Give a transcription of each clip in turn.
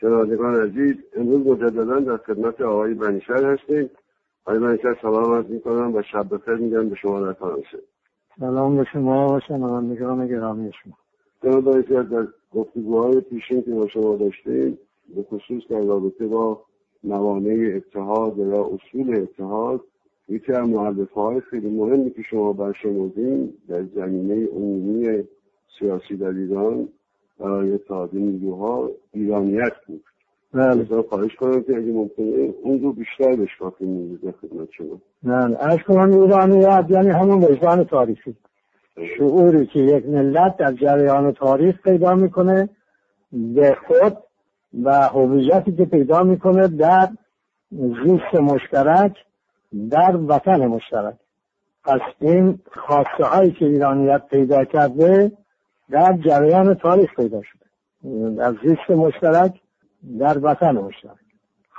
شنوندگان عزیز امروز مجددا در خدمت آقای بنیشر هستیم. آقای بنیشر سلام عرض می‌کنم. و شب بخیر میگم به شما در فرانسه سلام به شما و شنوندگان گرامی شما. جناب بنیشر در گفتگوهای پیشین که با شما داشتیم به خصوص در رابطه با موانع اتحاد یا اصول اتحاد یکی از معلفه های خیلی مهمی که شما برشمردین در زمینه عمومی سیاسی در ایران برای اتحاد نیروها ایرانیت بود. بله. خواهش کنم که اگه ممکنه اون رو بیشتر بشکاف میده خدمت شما. نه ارز کنم ایرانیت یعنی همون وجدان تاریخی. شعوری که یک ملت در جریان تاریخ پیدا می‌کنه به خود و هویتی که پیدا می‌کنه در زیست مشترک در وطن مشترک. پس این خواسته هایی که ایرانیت پیدا کرده در جریان تاریخ پیدا شده. در زیست مشترک در وطن مشترک.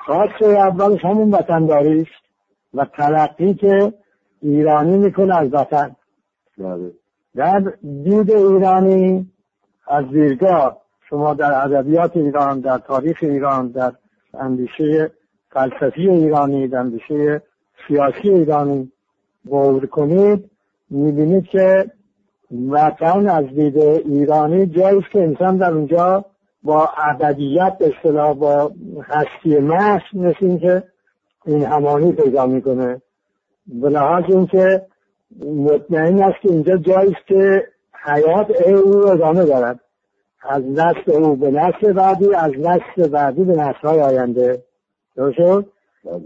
خواسته اولش همون وطنداری است و تلقی که ایرانی می‌کنه از وطن. بله. در دید ایرانی از دیرگاه شما در ادبیات ایران در تاریخ ایران در اندیشه فلسفی ایرانی در اندیشه سیاسی ایرانی غور کنید می‌بینید که وطن از دید ایرانی جایی که انسان در اونجا با ابدیت به اصطلاح با هستی محض مثل اینکه این همانی پیدا می‌کنه. به لحاظ اینکه مطمئن است که اینجا جایی است که حیات او ادامه دارد. از نسل او به نسل بعدی از نسل بعدی به نسل های آینده. درست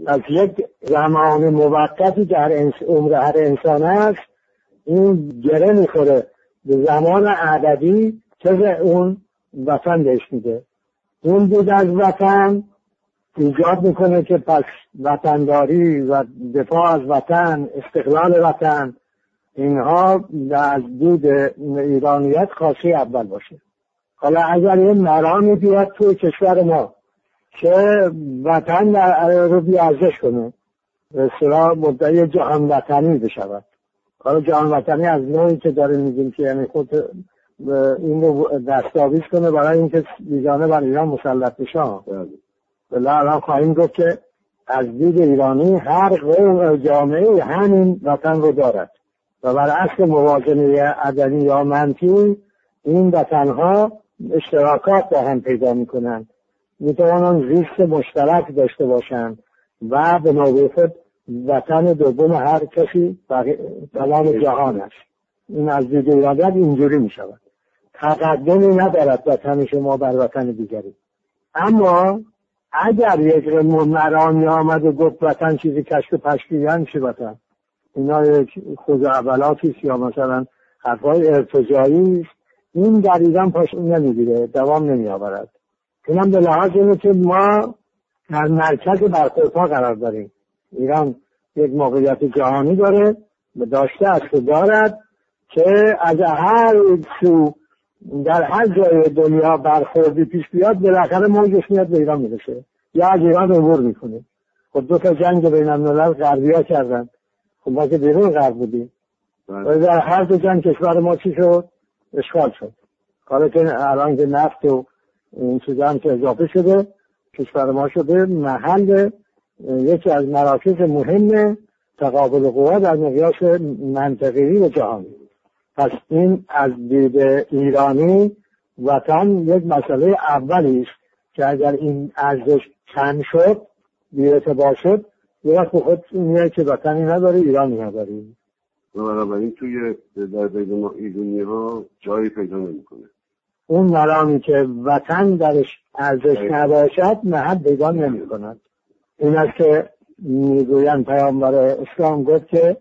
از یک زمان موقتی در. عمر هر انسان است این گره می‌خوره. به زمان عددی که اون وطن بهش میده. اون بود از وطن ایجاد می‌کنه که پس وطنداری و دفاع از وطن استقلال وطن اینها از دود ایرانیت خاصی اول باشه. حالا اگر یه مرامی بیاد توی کشور ما که وطن رو بیارزش کنه؟ به مدعی جهان وطنی بشود. حالا جهان وطنی از نوعی که داره میگیم که یعنی خود این رو دستاویز کنه برای اینکه بیگانه بر ایران مسلط بشه. بله. الان خواهیم گفت که از دید ایرانی هر قوم جامعه همین وطن رو دارد. و بر اصل موازنه عدنی یا منفی این وطنها اشتراکات با هم پیدا می‌کنن می‌توانند زیست مشترک داشته باشند و به نوبه خود وطن دوم هر کسی تمام جهان است. این از دید ایرانیت اینجوری می شود تقدمی ندارد وطن شما بر وطن دیگری. اما اگر یک مرانی آمد و گفت وطن چیزی کشک پشکی یعنی چی وطن؟ اینا یک خود اولاتی است یا مثلا حرفای ارتجایی است. این در ایران پاش نمی‌گیره دوام نمیآورد. اینم به لحاظ اینه که ما در مرکز برخوردها قرار داریم. ایران یک موقعیت جهانی داره داشته است و دارد که از هر سو در هر جای دنیا برخوردی پیش بیاد بالاخره موجش میاد به ایران می‌رسه. یا از ایران عبور می‌کنه. خود دو تا جنگ بین الملل غربی ها کردن. خب ما که بیرون غرب بودیم. و در هر دو جنگ کشور ما چی شد؟ اشغال شد. حالا که الان که نفت و این چیزا هم که اضافه شده کشور ما شده محل یکی از مراکز مهم تقابل قوا در مقیاس منطقی و جهانی. پس این از دید ایرانی وطن یک مسئله اولی است که اگر این ارزش کم شد بی‌اعتبار شد یه وقت خود میاد که وطنی نداره ایرانی نداری. و بنابراین توی در بین ما ایرانی ها جایی پیدا نمی‌کنه. اون مرامی که وطن درش ارزش نباشد محل پیدا نمی کند این است که می‌گویند پیامبر اسلام گفت که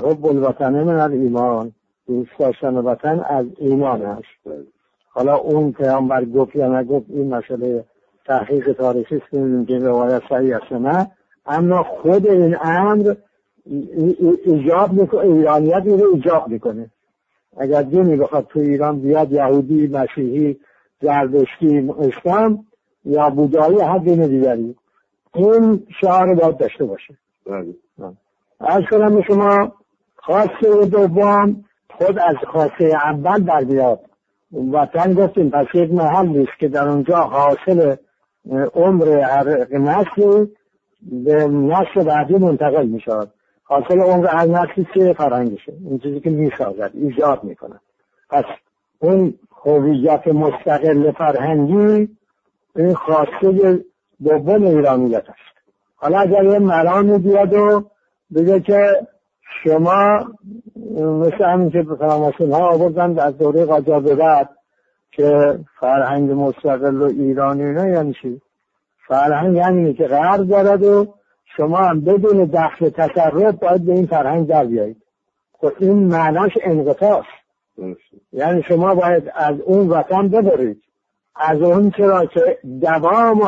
رب الوطن من ایمان دوست داشتن وطن از ایمان است. حالا اون پیامبر گفت یا نگفت این مسئله تحقیق تاریخی است که روایت صحیح است نه. اما خود این امر ایجاب می‌کنه ایرانیت رو ایجاب می‌کنه. اگر دینی بخواد تو ایران بیاد یهودی مسیحی زردشتی اسلام یا بودایی هر دین دیگری. این شعار باید داشته باشه. از کنم شما خواسته دوم خود از خواسته اول در بیاد. وطن گفتیم پس یک محل نیست که در اونجا حاصل عمر هر نسلی به نسل بعدی منتقل می شود حاصل عمر هر نسلی چه فرهنگشه. این چیزی که می سازد ایجاد می کند پس اون هویت مستقل فرهنگی این خواسته دوم ایرانیت است. حالا اگر یه مرامی بیاد و بگه که شما مثل همین که فراماسون ها آوردن از دوره قاجار بعد که فرهنگ مستقل و ایرانی نه یعنی چی؟ فرهنگ یعنی که غرب دارد و شما هم بدون دخل تصرف باید به این فرهنگ در بیایید. خب این معناش انقطاع یعنی شما باید از اون وطن ببرید. از اون چرا که دوام و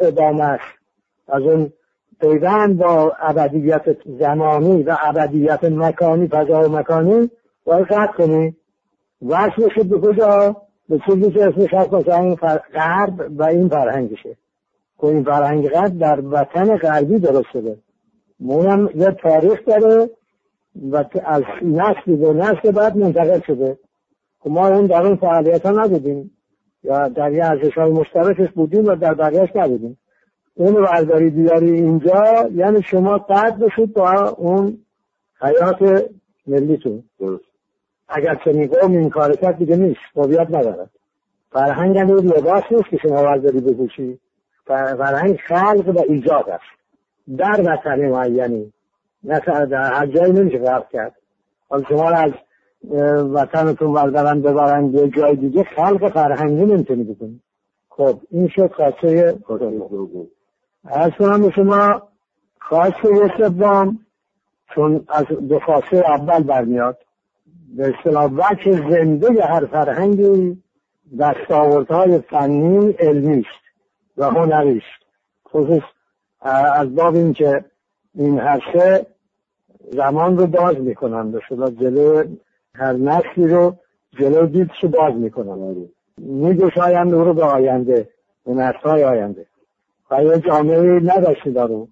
ادامه است از اون پیوند با ابدیت زمانی و ابدیت مکانی فضا و مکانی باید قطع کنی. وصلش به کجا؟ به چیزی که اسمش هست؟ مثلا این غرب و این فرهنگشه. که خب این فرهنگ غرب در وطن غربی درست شده. مونم یه تاریخ داره و از نسل به نسل بعد منتقل شده. خب ما اون در اون فعالیت ها نبودیم. یا در یه ارزش های مشترکش بودیم و در بقیهش نبودیم. اون برداری بیاری اینجا یعنی شما قد بشید با اون حیات ملیتون. اگر چنین قوم این کار کرد دیگه نیست هویت ندارد. فرهنگ هم لباس نیست که شما برداری بپوشی. فرهنگ خلق و ایجاد است. در وطن معینی. نه در هر جایی نمیشه فرق کرد. حالا شما از وطنتون بردارن ببرن یه جای دیگه خلق فرهنگی نمی‌تونی بکنی. خب این شد خاصه از کنم به شما خاصه سوم چون از دو خاصه اول برمیاد. به اصطلاح وجه زنده هر فرهنگی دستاوردهای فنی علمی است و هنری است. خصوص از باب اینکه این هر سه زمان رو باز می‌کنن به صلاح جلو هر نسلی رو جلو دیدش باز می‌کنن میگشایند او رو به آینده به نسلهای آینده. و یه جامعه نداشتی دارو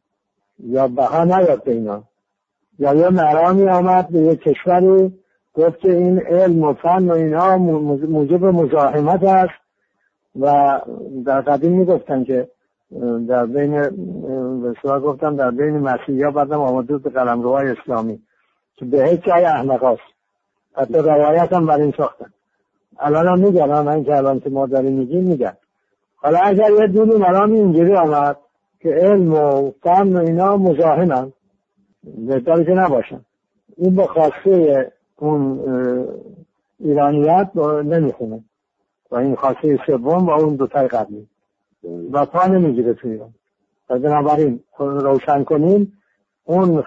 یا بها نیاد به اینا. یا یه مرامی آمد به یه کشوری گفت که این علم و فن و اینها موجب مزاحمت است. و در قدیم می‌گفتن که در بین بسیار گفتم در بین مسیحی ها بعدم آمده به قلمروهای اسلامی. که به هیچ جای احمق هست حتی روایت هم بر این ساختن الان هم میگن من که الان که ما داریم میگیم میگن. حالا اگر یه دونی مرامی اینجوری آمد که علم و فن و اینا مزاحمن بهتره که نباشن. این با خواسته اون ایرانیت نمی‌خونه. و این خواسته سوم و اون دوتای قبلی. و پا نمی‌گیره تو ایران. و بنابراین روشن کنیم اون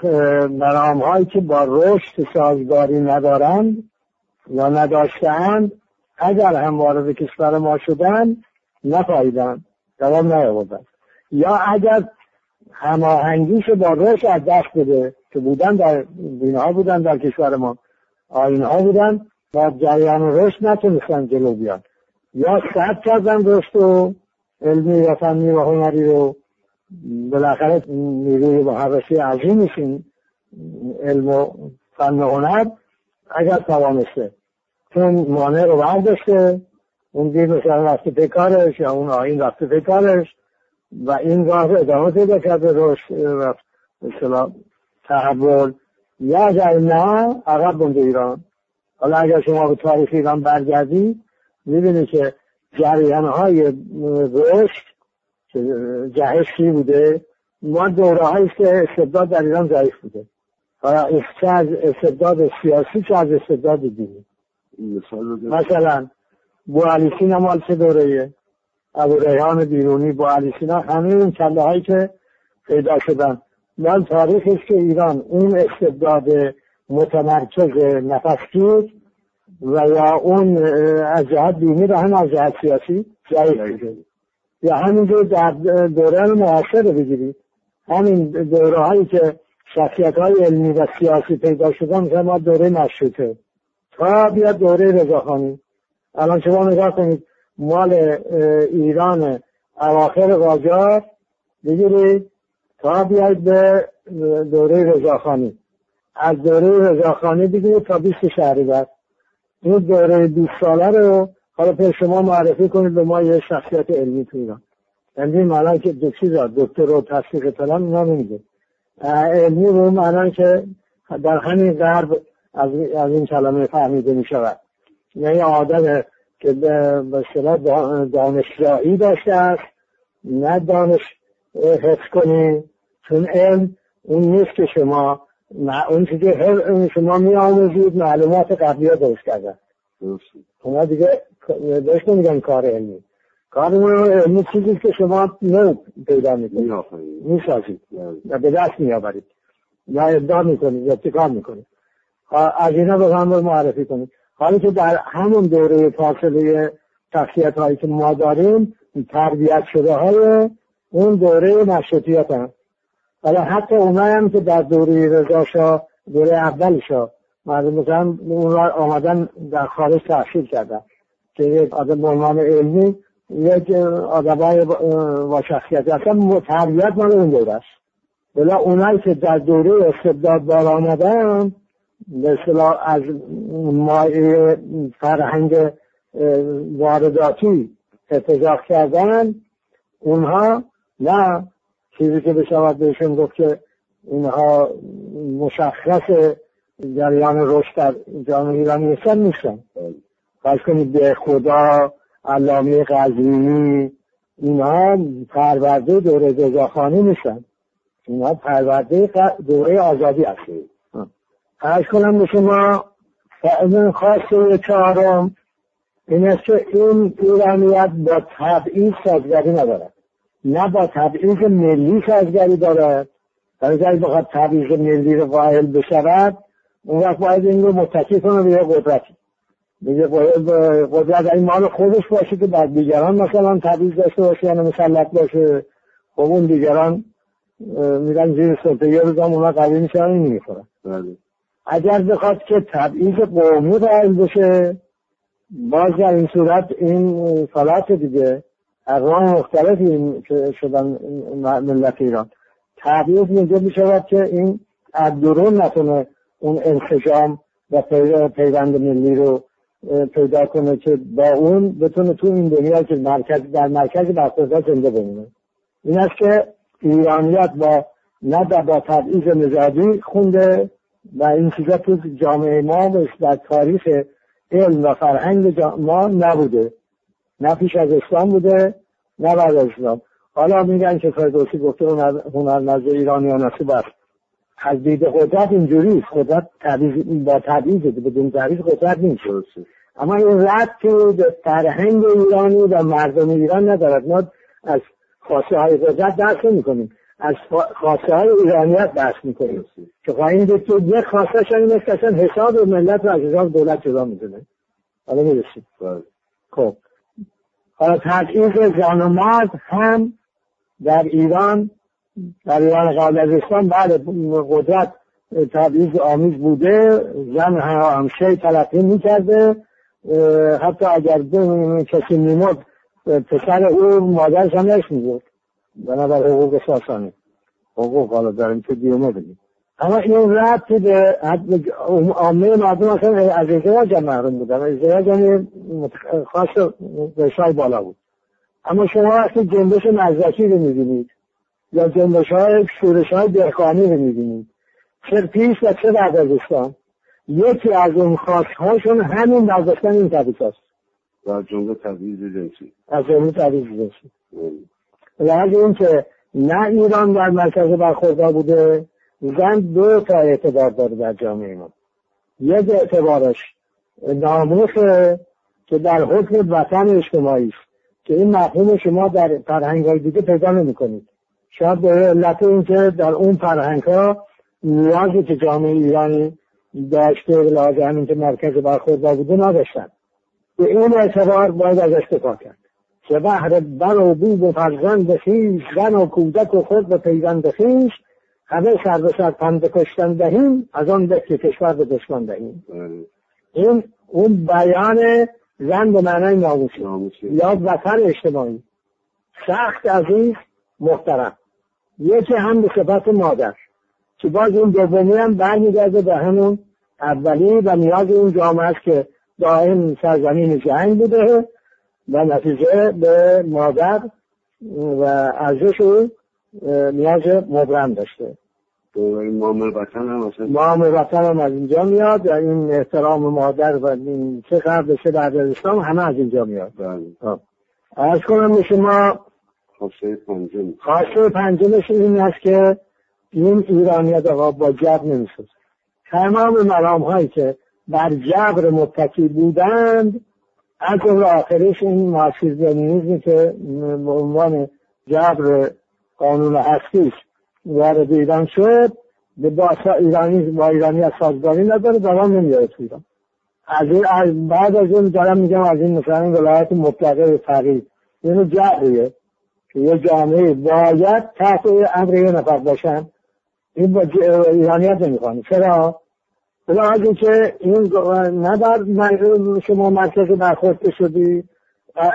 مرام هایی که با رشد سازگاری ندارند یا نداشتند اگر هم وارد کشور ما شدن نپاییدن دوام نیاوردن یا اگر هماهنگیش با رشد از دست بده که بودن در دینها بودن در کشور ما ها بودن و جریان رشد نتونستن جلو بیان. یا سد کردن رشد و علمی و فنی و هنری رو بالاخره نیروی محرشی عظیمشین علم و فن و هنر اگر توانسته. چون مانع رو برداشته اون دیر مثلا رفته پیکارش یا اون آین رفته پیکارش و این راه ادامه پیدا کرده رشد و مثلا تحول. یا اگر نه عقب بنده ایران. حالا اگر شما به تاریخ ایران برگردید می‌بینید که جریان های رشد جهشی بوده. ما دوره هایی که استبداد در ایران ضعیف بوده. چه از استبداد سیاسی چه از استبداد دینی مثلا بو علی سینا مال چه دوره ابو ریحان بیرونی بو علی سینا همه این کله هایی که پیدا شدن. مال تاریخش که ایران اون استبداد متمرکز نفسگیر و یا اون از جهت دینی و هم از جهت سیاسی ضعیف بوده. یا همینجور در دوره معاصر بگیرید. همین دوره هایی که شخصیت های علمی و سیاسی پیدا شدن مثل ما دوره مشروطه. تا بیاد دوره رضاخانی. الان شما نگاه کنید مال ایران اواخر قاجار بگیرید تا بیاید به دوره رضاخانی. از دوره رضاخانی بگیرید تا 20 بعد این دوره 20 ساله رو حالا پر شما معرفی کنید به ما یه شخصیت علمی تو ایران. یعنی معنی که دو چیز دکتر و تصدیق فلان اینا نمیده علمی رو معنی که در همین غرب از, از این کلمه فهمیده می شود یعنی آدم که به اصطلاح دانشجایی داشته است نه دانش حفظ کنی. چون علم اون نیست که شما اون که شما می آموزید معلومات قبلی ها درست کرده اونا دیگه بهش نمیگن کار علمی. کار علمی چیزی که شما نو پیدا می‌کنید. می‌سازید. یا به دست میآورید. یا ابداع می‌کنید یا ابتکار می‌کنید. از اینا به هم معرفی کنید. حالی که در همون دوره فاصله تخصیت هایی که ما داریم تربیت شده های اون دوره مشروطیت هم. ولی حتی اونایی هم که در دوره رضا دوره اولشا مردم مثلا اون را آمدن در خارج تحصیل کردن. که یک آدم به عنوان علمی یک آدمای با شخصیت اصلا تربیت مال اون دوره است. بلا اونایی که در دوره استبداد بار آمدن به از مایه فرهنگ وارداتی اتجاه کردن اونها نه چیزی که بشود بهشون گفت که اینها مشخص جریان رشد در جامعه ایرانی نیستن. فرض کنید به خدا علامه قزوینی اینها پرورده دوره رضاخانی نیستن. اینها پرورده دوره آزادی هستید عرض کنم به شما فعلا خاص چهارم این است که این ایرانیت با تبعیض سازگری ندارد. نه با تبعیض ملی سازگری دارد. در اگر بخواد تبعیض ملی رو قائل بشود اون وقت باید این رو متکی کنه به یه قدرتی. میگه قدرت این مال خودش باشه که بعد دیگران مثلا تبعیض داشته باشه یعنی مسلط باشه خب اون دیگران میرن زیر سلطه. یه روزم اونا قوی میشن این می‌خورن. بله. اگر بخواد که تبعیض قومی قائل بشه باز در این صورت این فلات دیگه اقوام مختلفی شدن ملت ایران. تبعیض اینجا می‌شود که این از درون نتونه اون انسجام و پیوند ملی رو پیدا کنه که با اون بتونه تو این دنیا که مرکز در مرکز برخوردها زنده بمونه. این است که ایرانیت با نه با تبعیض نژادی خونده و این چیزا تو جامعه ما در تاریخ علم و فرهنگ ما نبوده. نه پیش از اسلام بوده نه بعد از اسلام. حالا میگن که فردوسی گفته هنر نزد ایرانی ها نصیب است. از دید قدرت اینجوری قدرت با تبعیض بدون تبعیض قدرت نیست. اما این که به فرهنگ ایرانی و مردم ایران ندارد. ما از خاصه های قدرت درس نمی از خاصه های ایرانیت بحث می‌کنیم. که خواهیم دید که یک خاصه است که حساب ملت و از حساب دولت جدا می‌دونه حالا می‌رسیم. بله. خب. حالا تبعیض زن و مرد هم در ایران در ایران قبل از اسلام بعد قدرت تبعیض آمیز بوده زن همشه تلقی می‌کرده. حتی اگر کسی میمرد پسر او مادرش هم نش می‌گفت. بنابر حقوق ساسانی حقوق حالا این که دیومه بدیم اما این ربط به عامه مردم اصلا از ازدواج هم محروم بودن. ازدواج هم خاص بشای بالا بود. اما شما وقتی جنبش مزدکی رو می‌بینید یا جنبش های شورش های دهقانی رو می‌بینید چه پیش و چه بعد از اسلام یکی از اون هاشون همین برداشتن این طبیعت است و جمله تبعیض جنسی. از جمله تبعیض جنسی. لحظه این که نه ایران در مرکز برخوردار بوده زن دو تا اعتبار داره در جامعه ما. یک اعتبارش ناموس که در حکم وطن اجتماعی است که این مفهوم شما در فرهنگ های دیگه پیدا نمی کنید شاید به علت اینکه در اون فرهنگ ها نیازی که جامعه ایرانی داشته و لازم همین که مرکز برخوردار بوده نداشتن به این اعتبار باید از دفاع کرد. که بهر بر و بود و فرزند خیش زن و کودک و خود به پیوند خیش همه سر به سر پند کشتن دهیم از آن به که کشور به دشمن دهیم. بله. این اون بیان زن به معنای ناموسی. یا وطن اجتماعی. سخت عزیز محترم. یکی هم به صفت مادر. که باز اون دومی هم برمیگرده به همون اولی و نیاز اون جامعه است که دائم سرزمین جنگ بوده و نتیجه به مادر و ارزش او نیاز مبرم داشته. مام وطن هم مام وطن هم از اینجا میاد و این احترام مادر و این چه قرد بشه بعد از اسلام همه از اینجا میاد. بله. ارز کنم به شما خاصه پنجم. خاصه پنجمش این است که این ایرانیت آقا با نمی‌شد تمام مرام هایی که بر جبر متکی بودند از جمله آخرش این مارکسیزم که به عنوان جبر قانون هستیش وارد ایران شد به با ایرانی با ایرانی از سازگاری نداره دوام نمیاره تو ایران. از این بعد از اون دارم میگم از این مثلا ولایت مطلقه فقید اینو جبریه که یه جامعه باید تحت امر یه نفر باشن. این با ایرانیت نمی‌خوانی چرا؟ بلا از که این نه شما مرکز برخورد شدی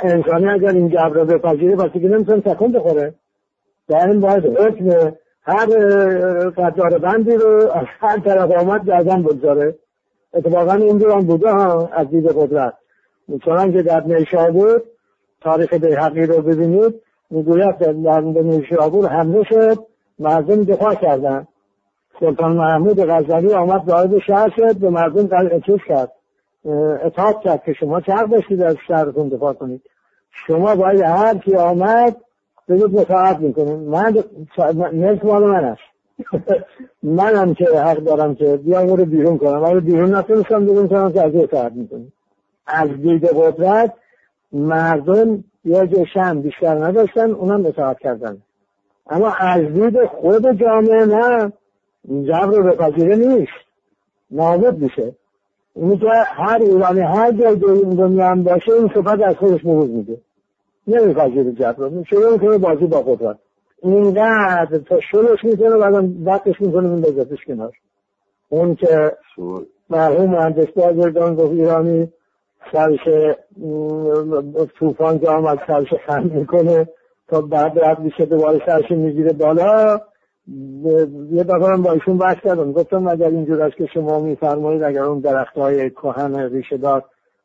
انسانی اگر این جبر رو بپذیره پس که نمی‌تونه تکون بخوره. در این باید حکم هر قدار بندی رو از هر طرف آمد گردن بگذاره. اتفاقا این هم بوده ها از دید قدرت. چنان که در نیشابور تاریخ بیحقی رو ببینید می‌گوید در نیشابور حمله شد. مردم دفاع کردن. سلطان محمود غزنی آمد وارد شهر شد به مردم چیز کرد. اطاعت کرد که شما چه داشتید از شهرتون دفاع کنید. شما باید هر کی آمد بگید مطاعت می‌کنیم من نصف مال من است. منم که حق دارم که بیام رو بیرون کنم. اگه بیرون نتونستم بیرون کنم که از اطاعت می‌کنیم از دید قدرت مردم یه جشن بیشتر نداشتن اونم اطاعت کردن. اما از دید خود جامعه نه. جبر رو بپذیره نیست. نابود میشه. اینی که هر ایرانی هر جای دنیا هم باشه این صفت از خودش بروز میده نمیپذیره جبر رو. شروع می‌کنه بازی با قدرت. اینقدر تا شلوش می‌کنه بعدم وقتش می‌کنه این بذاتش کنار. اون که مرحوم مهندس بازرگان گفت ایرانی سرش توفان که آمد سرش خند می‌کنه. تا بعد رد میشه دوباره سرش می‌گیره بالا. یه دفعه با ایشون بحث کردم. گفتم اگر اینجور است که شما میفرمایید اگر اون درخت های کهن ریشه دار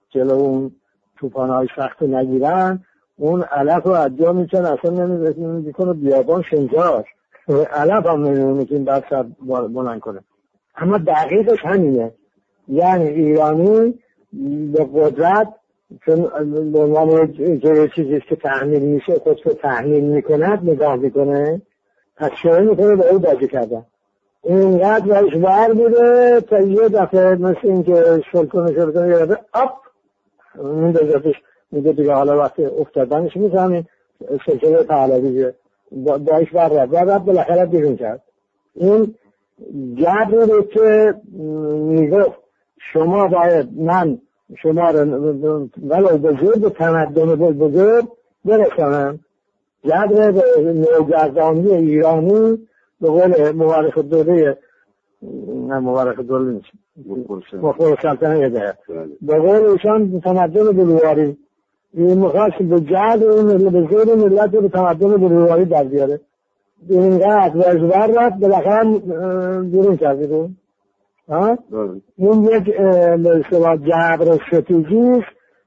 جلو اون توفان های سخت نگیرن اون علف از جا میچن اصلا نمی‌کنه بیابان شنجار علف هم نمیونه که این سر بلند کنه. اما دقیقش همینه. یعنی ایرانی به قدرت چون به عنوان چیزی که تحمیل میشه خود رو تحمیل می‌کند نگاه می‌کنه پس شروع می‌کنه به او بازی کردن. اینقدر بهش بر بوده تا یه دفعه مثل اینکه شلکنه شلکنه یه دفعه اپ میندازتش میگه دیگه حالا وقتی افتادنش می‌زنیم. سلسله پهلوی باش بر رد بر رد بالاخره بیرون کرد. این جبری رو که می‌گفت شما باید من شما رو ولو بزرگ تمدن بزرگ برسانم جبر نوگردانی ایرانی به قول مورخ دوله نه مورخ دوله نیست. مخبر سلطنه یده به قول ایشان تمدن بلواری. این مخواست به جهد این به زور ملت رو تمدن بلواری در بیاره. اینقدر وزبر رفت بالاخره بیرون کردی رو این یک به جبر است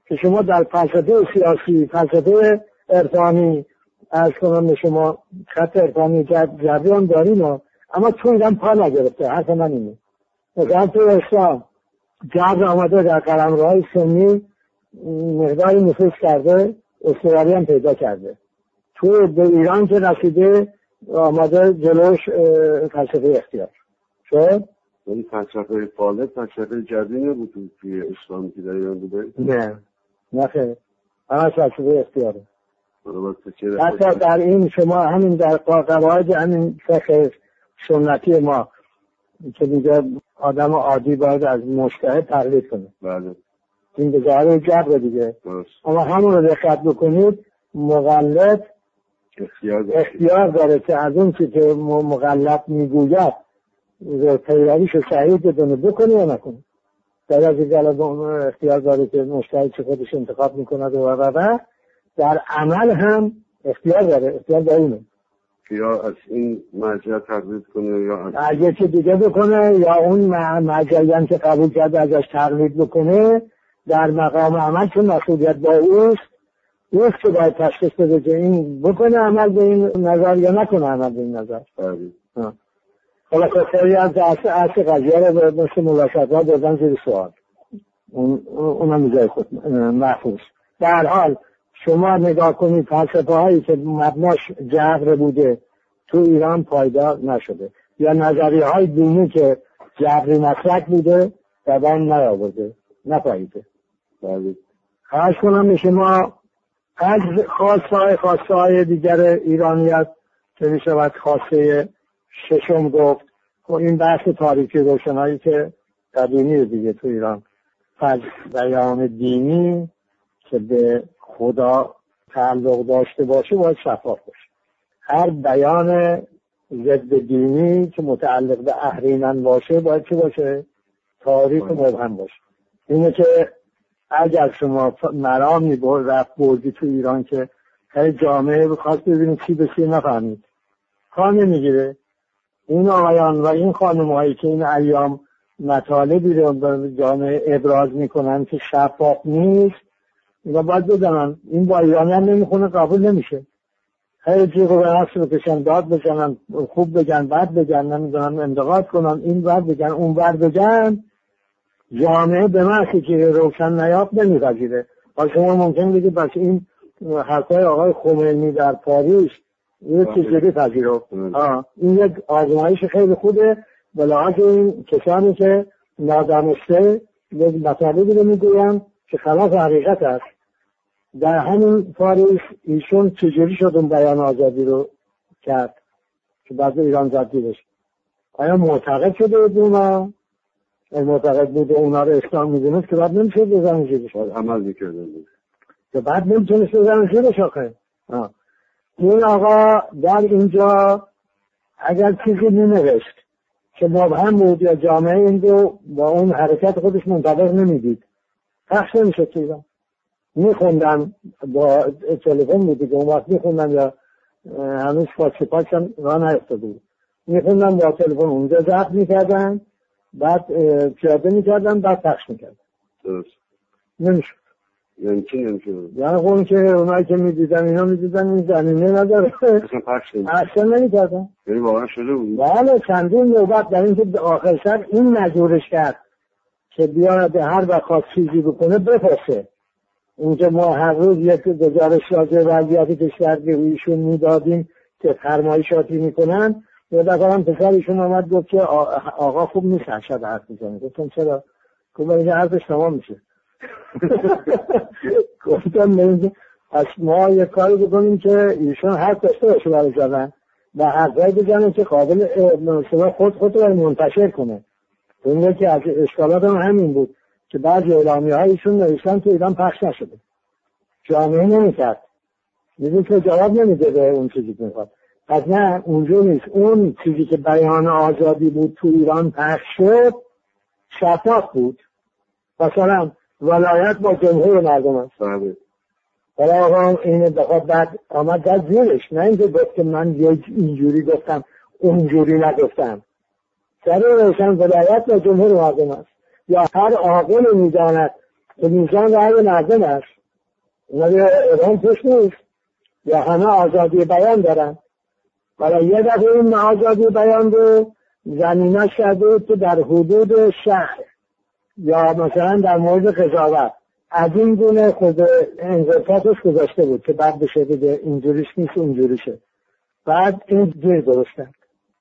که شما در فلسفه سیاسی فلسفه عرفانی از کنم به شما خط ارفانی جبری هم داریم اما تو ایران پا نگرفته حرف من اینه. مثلا تو اسلام جبر آمده در قلم رای سنی مقداری نفوذ کرده استراری هم پیدا کرده. تو به ایران که رسیده آمده جلوش فلسفه اختیار. شد؟ این فلسفه فالت فلسفه جدی نبود توی اسلام که در ایران بوده؟ نه. نه خیلی همه فلسفه اختیاره. حتی در این شما همین در قواعد همین فقه سنتی ما که میگه آدم عادی باید از مشتهد تقلید کنه. بله. این به ظاهر جبر دیگه. اما همون رو دقت بکنید مغلط اختیار داره. که از اون که مغلط می‌گوید پیرویش رو صحیح بدونه بکنه یا نکنه؟ در از اختیار داره که مشتهد چه خودش انتخاب می‌کنه و و در عمل هم اختیار داره اختیار داره یا از این مرجع تقلید کنه یا از یکی دیگه بکنه یا اون مرجعی هم که قبول کرده ازش تقلید بکنه در مقام عمل چون مسئولیت با اوست اوست که باید تشخیص بده که این بکنه عمل به این نظر یا نکنه عمل به این نظر. حالا خیلی از اصل اصل قضیه رو مثل ملاقات ها بردن زیر سوال. اون اونم جای خود محفوظ. در حال شما نگاه کنید فلسفه هایی که مبناش جبر بوده تو ایران پایدار نشده. یا نظریه های دینی که جبری مسلک بوده دوام نیاورده. نپاییده بله. خواهش کنم به شما از خواسته های خواسته های دیگر ایرانیت که می شود خواسته ششم گفت و خب این بحث تاریکی روشنایی که قدیمی دیگه تو ایران. فضل بیان دینی که به خدا تعلق داشته باشه باید شفاف باشه. هر بیان ضد دینی که متعلق به اهریمن باشه باید چه باشه؟ تاریخ مبهم باشه. اینه که اگر شما مرامی رفت بردی تو ایران که هر جامعه بخواست ببینید چی به چی نفهمید. کار نمی‌گیره. این آقایان و این خانم هایی که این ایام مطالبی رو به جامعه ابراز می‌کنن که شفاف نیست اینا باید بدانن. این با ایرانی هم نمی‌خونه قبول نمیشه. هر جیغ به نفس بکشن داد بزنن خوب بگن بد بگن نمی‌دونم انتقاد کنن این ور بگن اون ور بگن. جامعه به محضی که روشن نیافت نمیپذیره. و شما ممکن بگید بس این حرفای آقای خمینی در پاریس یه چیزی پذیرفت. این یک آزمایش خیلی خوبه. به این کسانی که نادانسته یک مطالبی رو می‌گویم که خلاف حقیقت است. در همین پاریس ایشون چجوری شد اون بیان آزادی رو کرد که بعد ایران زدی بشه؟ آیا معتقد شده بود اونا معتقد بود اونا رو اسلام می‌دونست که بعد نمیشه بزنن زیرش عمل می‌کرده بود. که بعد نمی‌تونست بزنن زیرش آخه این آقا در اینجا اگر چیزی نوشت که مبهم بود یا جامعه این رو با اون حرکت خودش منطبق نمی‌دید پخش نمیشه تو میخوندم با تلفن بود دیگه اون وقت میخوندم یا هنوز فاچه پاچم را نیفتاده بود. میخوندم با تلفن اونجا ضبط می‌کردن بعد پیاده می‌کردن بعد پخش می‌کردن. درست. نمیشه یعنی چی نمیشه یعنی اون که اونایی که می‌دیدن اینا می‌دیدن این زمینه نداره. اصلا پخش اصلا نمی‌کردن. یعنی واقعا شده بود؟ بله چندین نوبت در اینکه به آخر سر این نجورش کرد که بیاد هر وقت چیزی بکنه بپرسه. اونجا ما هر روز یک گزارش راجع وضعیت کشور به ایشون می‌دادیم که فرمایشاتی می‌کنن یه دفعه هم پسر ایشون آمد گفت که آقا خوب نیست شد حرف می‌زنه. گفتم چرا؟ گفت اینجا حرفش تمام میشه. گفتم پس ما یه کاری بکنیم که ایشون حرف داشته باشه برای زدن و حرفایی بزنه که قابل خود خود رو منتشر کنه. اون که از اشکالات هم همین بود که بعضی اعلامی هایشون نوشتن که ایران پخش نشده. جامعه نمی‌کرد. میدون که جواب نمیده به اون چیزی که می‌خواد. پس نه اونجا نیست. اون چیزی که بیان آزادی بود تو ایران پخش شد شفاف بود. مثلا ولایت با جمهور مردم است. بله. حالا آقا این بخواد بعد آمد در زیرش. نه اینکه گفت که من یک اینجوری گفتم اونجوری نگفتم. سر روشن ولایت با جمهور مردم است. یا هر عاقل می‌داند که میزان رای مردم است. اونا ایران توش نیست. یا همه آزادی بیان دارن. ولی یه دفعه این آزادی بیان رو زمینه شده که در حدود شهر یا مثلا در مورد قضاوت. از این گونه خود انضباطش گذاشته بود که بعد بشه بگه اینجوریش نیست اونجوریشه. بعد این دیر درست کرد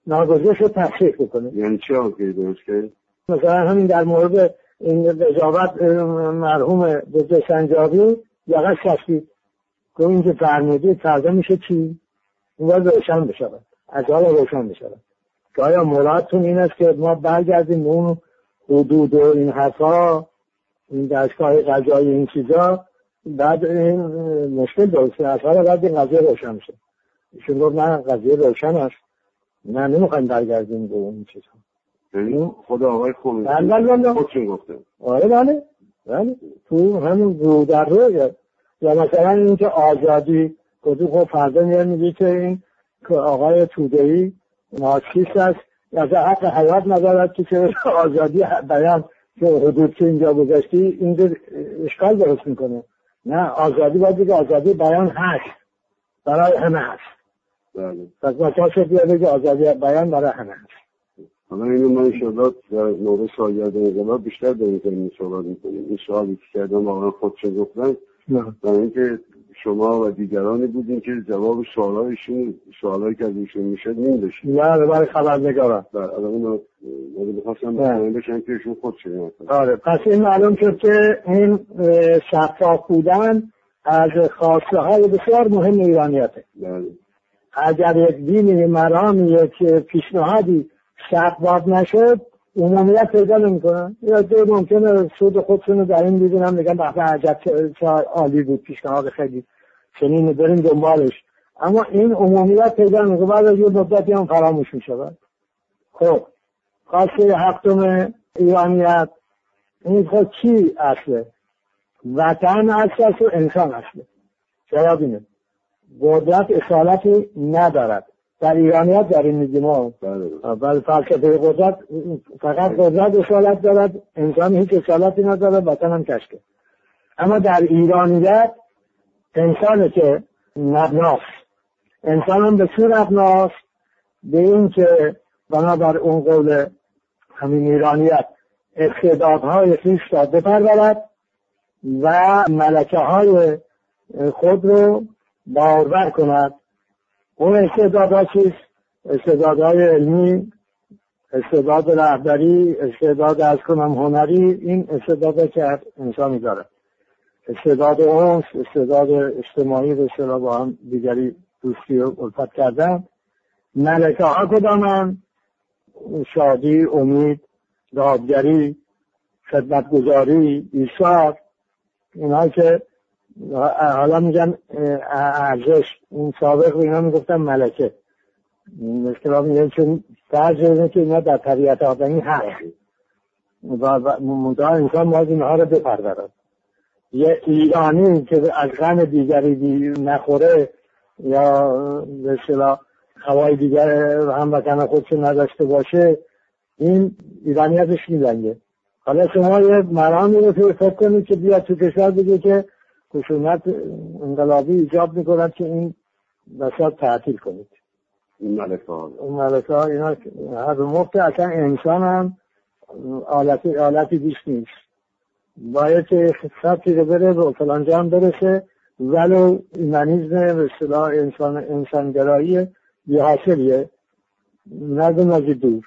رو تصحیح بکنه. یعنی چه آقایی درست کرد مثلا همین در مورد این قضاوت مرحوم دکتر سنجابی یقه ششید که اینکه فرمودی فردا میشه چی؟ این باید روشن بشود. از حالا روشن بشود. که آیا مرادتون این است که ما برگردیم اون حدود و این حرفا این دستگاه قضایی این چیزا بعد این مشکل درسته. از حالا بعد این قضیه روشن میشه. ایشون گفت نه قضیه روشن است. نه نمی‌خوایم برگردیم به اون چیزا. یعنی خود آقای خمینی بله بله بله. خودشون گفته. آره بله. بله. تو همین رو در رو یا, یا مثلا اینکه آزادی گفتی خب فردا میگه که این که آقای تودهی مارکسیست است. از حق حیات ندارد که چه آزادی بیان که حدود که اینجا گذاشتی اینجا اشکال درست می‌کنه. نه آزادی باید که آزادی بیان هست. برای همه هست. بله. پس با شد بیاده که آزادی بیان برای همه هست؟ حالا اینو من انشاءالله در مورد سالگرد انقلاب بیشتر که این سوال می‌کنیم. این سوالی که کردم واقعا خودشون گفتن برای اینکه شما و دیگرانی بودین که جواب سوالایشون سوالایی که از ایشون می‌شد مینداشتین نه برای خبرنگاران بله الان اونو می‌خواستم مطمئن بشن که ایشون خودشون آره پس این معلوم شد که این شفاف بودن از خواسته های بسیار مهم ایرانیته. بله. اگر یک دینی مرام یک پیشنهادی شفاف نشد عمومیت پیدا نمی‌کنن. یا دو ممکنه سود خودشونو در این ببینم میگن به عجب عالی بود پیشنهاد خیلی چنین بریم دنبالش. اما این عمومیت پیدا نمی‌کنه. بعد از یه مدتی هم فراموش می‌شود خب خواسته هفتم ایرانیت. این خود چی اصله؟ وطن اصل و انسان اصله. جواب اینه. قدرت اصالتی ندارد. در ایرانیت در این میگیم ها. بله. فلسفه قدرت فقط قدرت اصالت دارد انسان هیچ اصالتی ندارد وطن هم کشکه اما در ایرانیت انسان که مبناست انسان هم به چون مبناست به این که بنابر اون قول همین ایرانیت استعدادهای خیش را بپرورد و ملکه های خود رو باور کند. اون استعدادها چیست استعدادهای علمی استعداد رهبری استعداد از کنم هنری این استعداد که انسانی داره استعداد اونس استعداد اجتماعی به اصطلاح با هم دیگری دوستی و الفت کردن. ملکه ها کدامن؟ شادی امید دادگری خدمتگذاری ایثار. اینها که حالا میگن ارزش این سابق اینا می‌گفتن ملکه. مثلا میگن چون فرض اینه که اینا در طبیعت آدمی هست. و انسان باید اینها رو بپرورد یه ایرانی که از غم دیگری دی نخوره یا به اصطلاح هوای دیگر هموطن خودش نداشته باشه این ایرانیتش میزنگه حالا شما یه مرامی رو فکر کنید که بیاد تو کشور بگه که خشونت انقلابی ایجاب می‌کند که این بسیار تعطیل کنید. این ملکه ها این ملکه ها اینا هر مفت اصلا انسان هم آلتی, آلتی بیش نیست. باید که سبتی رو بره به فلانجا هم برسه ولو ایمانیزم به اصطلاح انسان انسانگرایی یه حاصلیه. نردم از دور.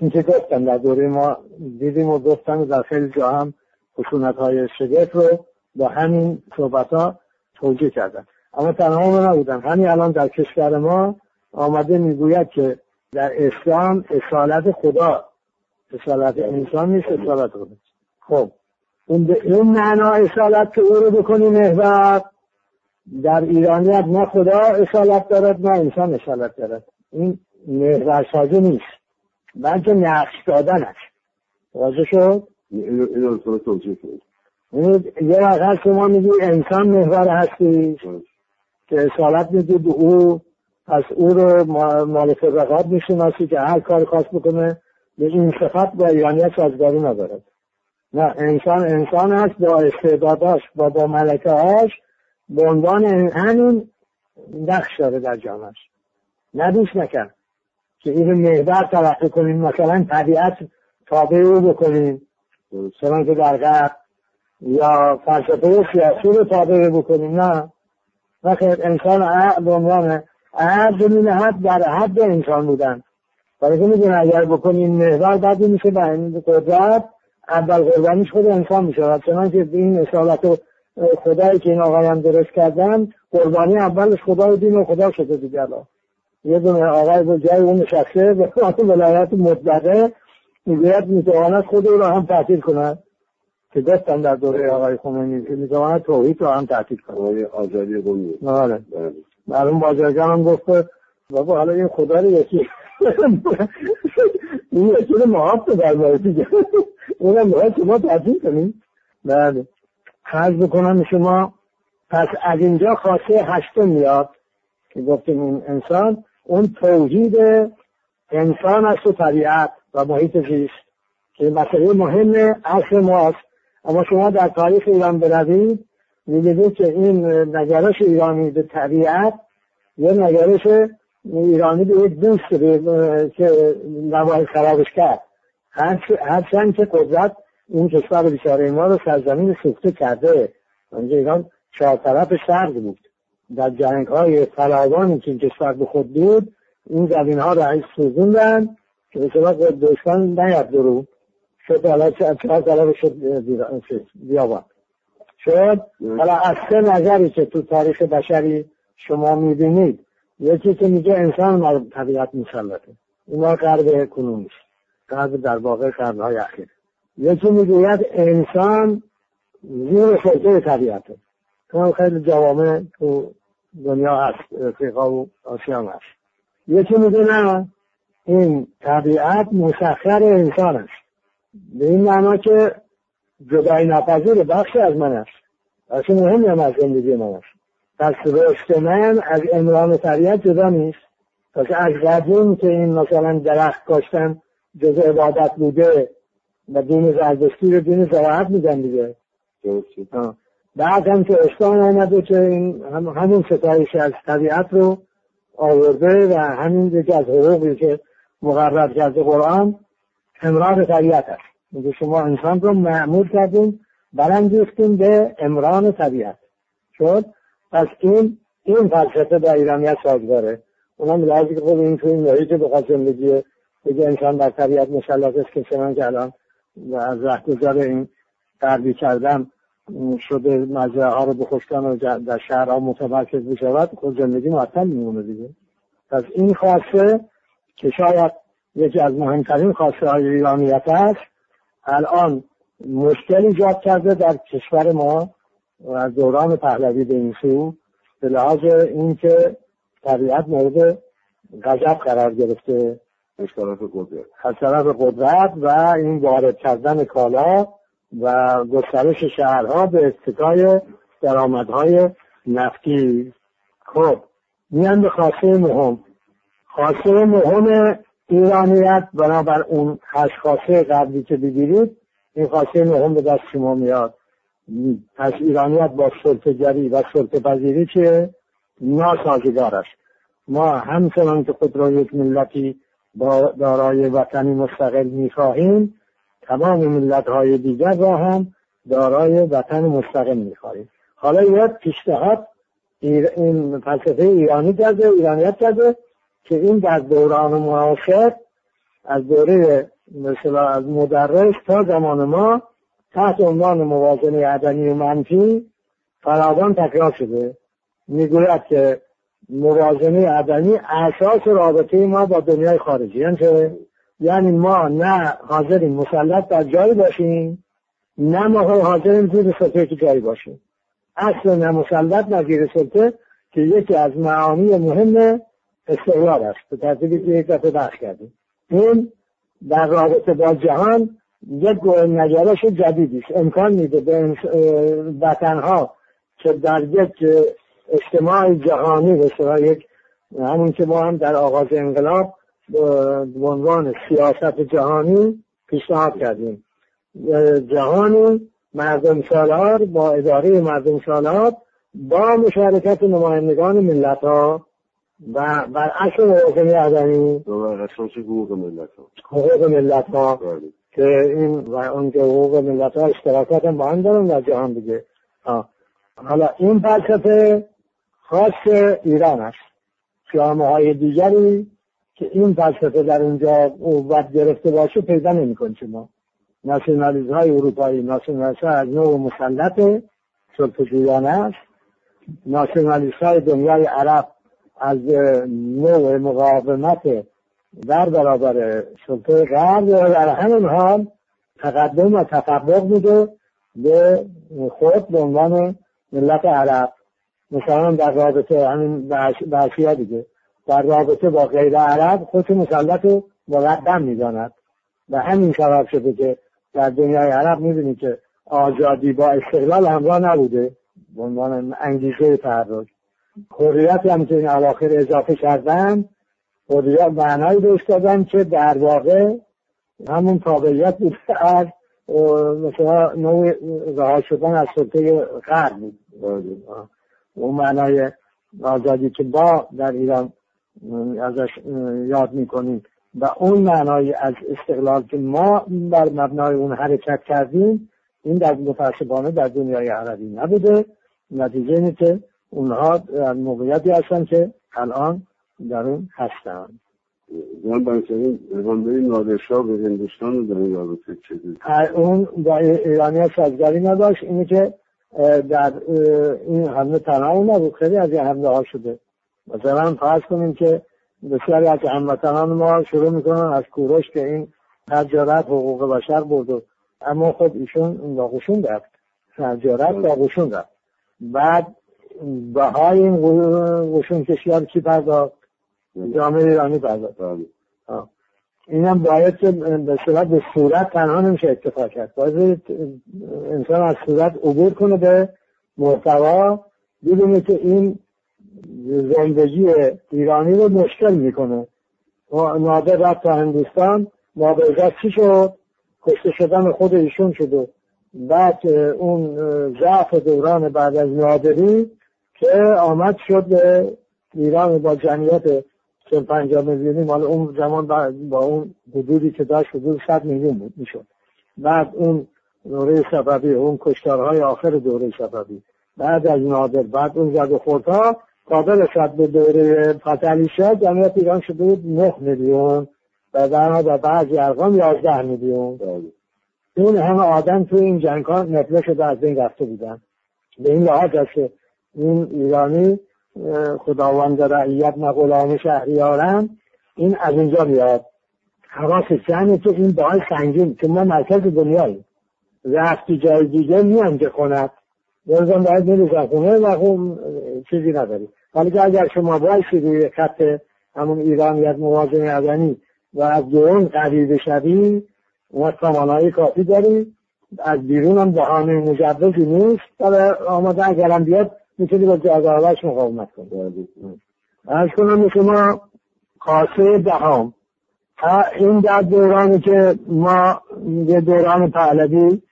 این که گفتم در دوره ما دیدیم و گفتم در خیلی جا هم خشونت های شگفت رو با همین صحبت ها توجیه کردن. اما تنها نبودن. همین الان در کشور ما آمده می‌گوید که در اسلام اصالت خدا اصالت انسان نیست اصالت خدا خب اون به این معنا اصالت که او رو بکنی محور در ایرانیت نه خدا اصالت دارد نه انسان اصالت دارد. این محور سازه نیست. بلکه نقش دادن است واضح شد؟ این رو توجیه کنید یه وقت شما میگی انسان محور هستی که اصالت میدی به او از او رو مال فقرات می‌شناسی که هر کار خاص بکنه به این صفت با ایرانیت سازگاری ندارد. نه انسان انسان است با استعداداش با با ملکه هاش به عنوان همین نقش داره در جامعش ندوش نکن که این محور تلقی کنیم مثلا طبیعت تابع او بکنیم. چنان که در غرب یا فلسفه سیاسی رو تابع بکنیم نه. نخیر انسان به عنوان عهد حد در حد انسان بودن. برای که می‌دونه اگر بکنیم محور بعد میشه به این قدرت اول قربانیش خود انسان میشه. چنانکه این اصالت و خدایی که این آقایان درست کردن قربانی اولش خدا و دین و خدا شده دیگه یه دونه آقای به جای اون نشسته به ولایت مطلقه می‌گوید می‌تواند خود او را هم تعطیل کند. که گفتن در دوره آقای خمینی که می‌تواند توحید رو هم تعطیل کند آقای آزادی قومی. آره. معلوم بازرگان هم گفت بابا حالا این خدا رو یکی این یکی رو محاب در باید دیگه. اونم باید شما تعطیل کنیم بله. خرج بکنم شما پس از اینجا خاصه هشتم میاد که گفتیم این انسان اون توحید انسان است و طبیعت و محیط زیست. که مسئله مهم اصل ماست. اما شما در تاریخ ایران بروید میگه که این نگرش ایرانی به طبیعت یه نگرش ایرانی به یک دوست که نوای خرابش کرد. هرچند که قدرت این کشور بیچاره ما رو سرزمین سوخته کرده. اونجا ایران چهار طرف سرد بود. در جنگ های فراوانی که این کشور به خود بود این زمین ها رو سوزوندن که به دشمن نیاد درو. شد حالا چهار طرف شد بیابان شد حالا از سه نظری که تو تاریخ بشری شما می‌بینید یکی که میگه انسان ما طبیعت مسلطه. اینا قرب کنونیست قرب در واقع قرنهای اخیر. یکی می‌گوید انسان زیر سلطه طبیعته. تو خیلی جوامع تو دنیا هست افریقا و آسیا هست. یکی میگه نه این طبیعت مسخر انسان است. به این معنا که جدای نپذیر بخشی از من است. اصلا مهم هم از زندگی من است. پس رشد من از امران طبیعت جدا نیست. پس از قدیم که این مثلا درخت کاشتن جز عبادت بوده و دین زردشتی رو دین زراعت میگن دیگه. بعد هم که اسلام آمده که این هم همون ستایش از طبیعت رو آورده و همین یکی از حقوقی که مقرر کرده قرآن امران طبیعت است. میگه شما انسان رو معمول کردیم برانگیختیم به امران طبیعت. شد؟ پس این این فلسفه در ایرانیت سازگاره اونم لازم که خب این تو این که بخواد زندگی بگه انسان در طبیعت مسلط است که چنان که الان از رهگذار این غربی کردن شده مزرعه ها رو بخشکن و در شهرها متمرکز بشود خود زندگی معطل میمونه دیگه. پس این خواسته که شاید یکی از مهمترین خواسته های ایرانیت است. الان مشکل ایجاد کرده در کشور ما و از دوران پهلوی به این سو به لحاظ اینکه طبیعت مورد غضب قرار گرفته. از طرف قدرت. از طرف قدرت و این وارد کردن کالا و گسترش شهرها به اتکای درآمدهای نفتی. خب میان به خواسته مهم. خواسته مهم ایرانیت بنابر اون خواسته قبلی که بگیرید این خواسته مهم به دست شما میاد. پس ایرانیت با سلطگری و سلطه پذیری که ناسازگار است ما همچنان که خود را یک ملتی دارای وطنی مستقل می‌خواهیم تمام ملت های دیگر را هم دارای وطن مستقل می‌خواهیم. حالا یه پیشنهاد این فلسفه ایرانی کرده ایرانیت کرده. که این در دوران معاصر از دوره مثلا از مدرس تا زمان ما تحت عنوان موازنه عدمی و منفی فراوان تکرار شده. می‌گوید که موازنه عدمی اساس رابطه ما با دنیای خارجی. یعنی, یعنی ما نه حاضرین مسلط در جایی باشیم نه ما حاضرین زیر سلطه که جایی باشیم. اصل نه مسلط نه زیر سلطه که یکی از معانی مهم استقلال است. به ترتیبی که یک دفعه بحث کردیم. این در رابطه با جهان یک نگرش جدیدی است امکان میده به وطنها که در یک اجتماع جهانی به یک همون که ما هم در آغاز انقلاب به عنوان سیاست جهانی پیشنهاد کردیم. جهانی مردم سالار با اداره مردم سالار با مشارکت نمایندگان ملت ها و بر اصل حقوق عدمی حقوق ملت ها حقوق ملت ها بله. که این و اون که حقوق ملت ها اشتراکات هم با هم دارن در جهان دیگه. حالا این فلسفه خاص ایران است. جامعه های دیگری که این فلسفه در اونجا قوت گرفته باشه پیدا نمیکن شما. ناسیونالیزم های اروپایی ناسیونالیزم از نوع مسلط سلطجویانه است. ناسیونالیست های دنیای عرب از نوع مقاومت در برابر سلطه غرب در همین حال تقدم و تطبق میده به خود به عنوان ملت عرب. مثلا در رابطه همین بحثی دیگه. در رابطه با غیر عرب خود مسلط رو مقدم می‌داند. و همین سبب شده که در دنیای عرب می‌بینی که آزادی با استقلال همراه نبوده. به عنوان انگیزه تحرک. حریت هم که این اواخر اضافه کردن حریت معنایی بهش دادن که در واقع همون تابعیت بوده از مثلا نوع رها شدن از سلطه غرب بود. اون معنای آزادی که با در ایران ازش یاد می‌کنیم و اون معنای از استقلال که ما بر مبنای اون حرکت کردیم این در متاسفانه در دنیای عربی نبوده نتیجه اینه که اونها در موقعیتی هستن که الان در اون هستن. من بنابراین حمله نادرشاه به هندوستان رو در این رابطه اون با ایرانی ها سازگاری نداشت. اینه که در این حمله تنها نبود. خیلی از این حمله ها شده. مثلا فرض کنیم که بسیاری از هموطنان ما شروع می‌کنن از کوروش که این تجارت حقوق بشر بود اما خب ایشون لاغوشون رفت. تجارت لاغوشون رفت. بعد بهای این قشون کشیار کی پرداخت؟ جامعه ایرانی پرداخت. بله. اینم باید به صورت به صورت تنها نمیشه اتفاق کرد. باید انسان از صورت عبور کنه به محتوا بدونه که این زندگی ایرانی رو مشکل می‌کنه. نادر رفت تا هندوستان نادر چی شد؟ کشته شدن خود ایشون شد بعد اون ضعف دوران بعد از نادری که آمد شد به ایران با جمعیت چون پنجاه میلیونی مال اون زمان با اون حدودی که داشت حدود صد میلیون بود می‌شد. بعد اون دوره سببی اون کشتارهای آخر دوره سببی بعد از نادر بعد اون زد و خوردها قابل شد به دوره فتلی شد جمعیت ایران شده بود نه میلیون. و در بعضی ارقام یازده میلیون. بله. اون همه آدم تو این جنگ ها نفله شده از این رفته بودن. به این لحاظ که این ایرانی خداوند رعیت نه غلام شهریارن این از اینجا میاد. حواس جمعه که این باعث سنگین که ما مرکز دنیاییم. رفتی جای دیگه میان که کند روزان باید میریزن خونه و خون چیزی نداری. حالا که اگر شما بایستی روی خط همون ایرانیت موازن ادنی و از درون قریب شدی ما سامانهای کافی داریم از بیرون هم بحانه مجوزی نیست. ولی آماده اگرم بیاد می‌تونی با جزاوش مقاومت کنی. از کنم شما خاصه دهم این در دورانی که ما یه دوران پهلوی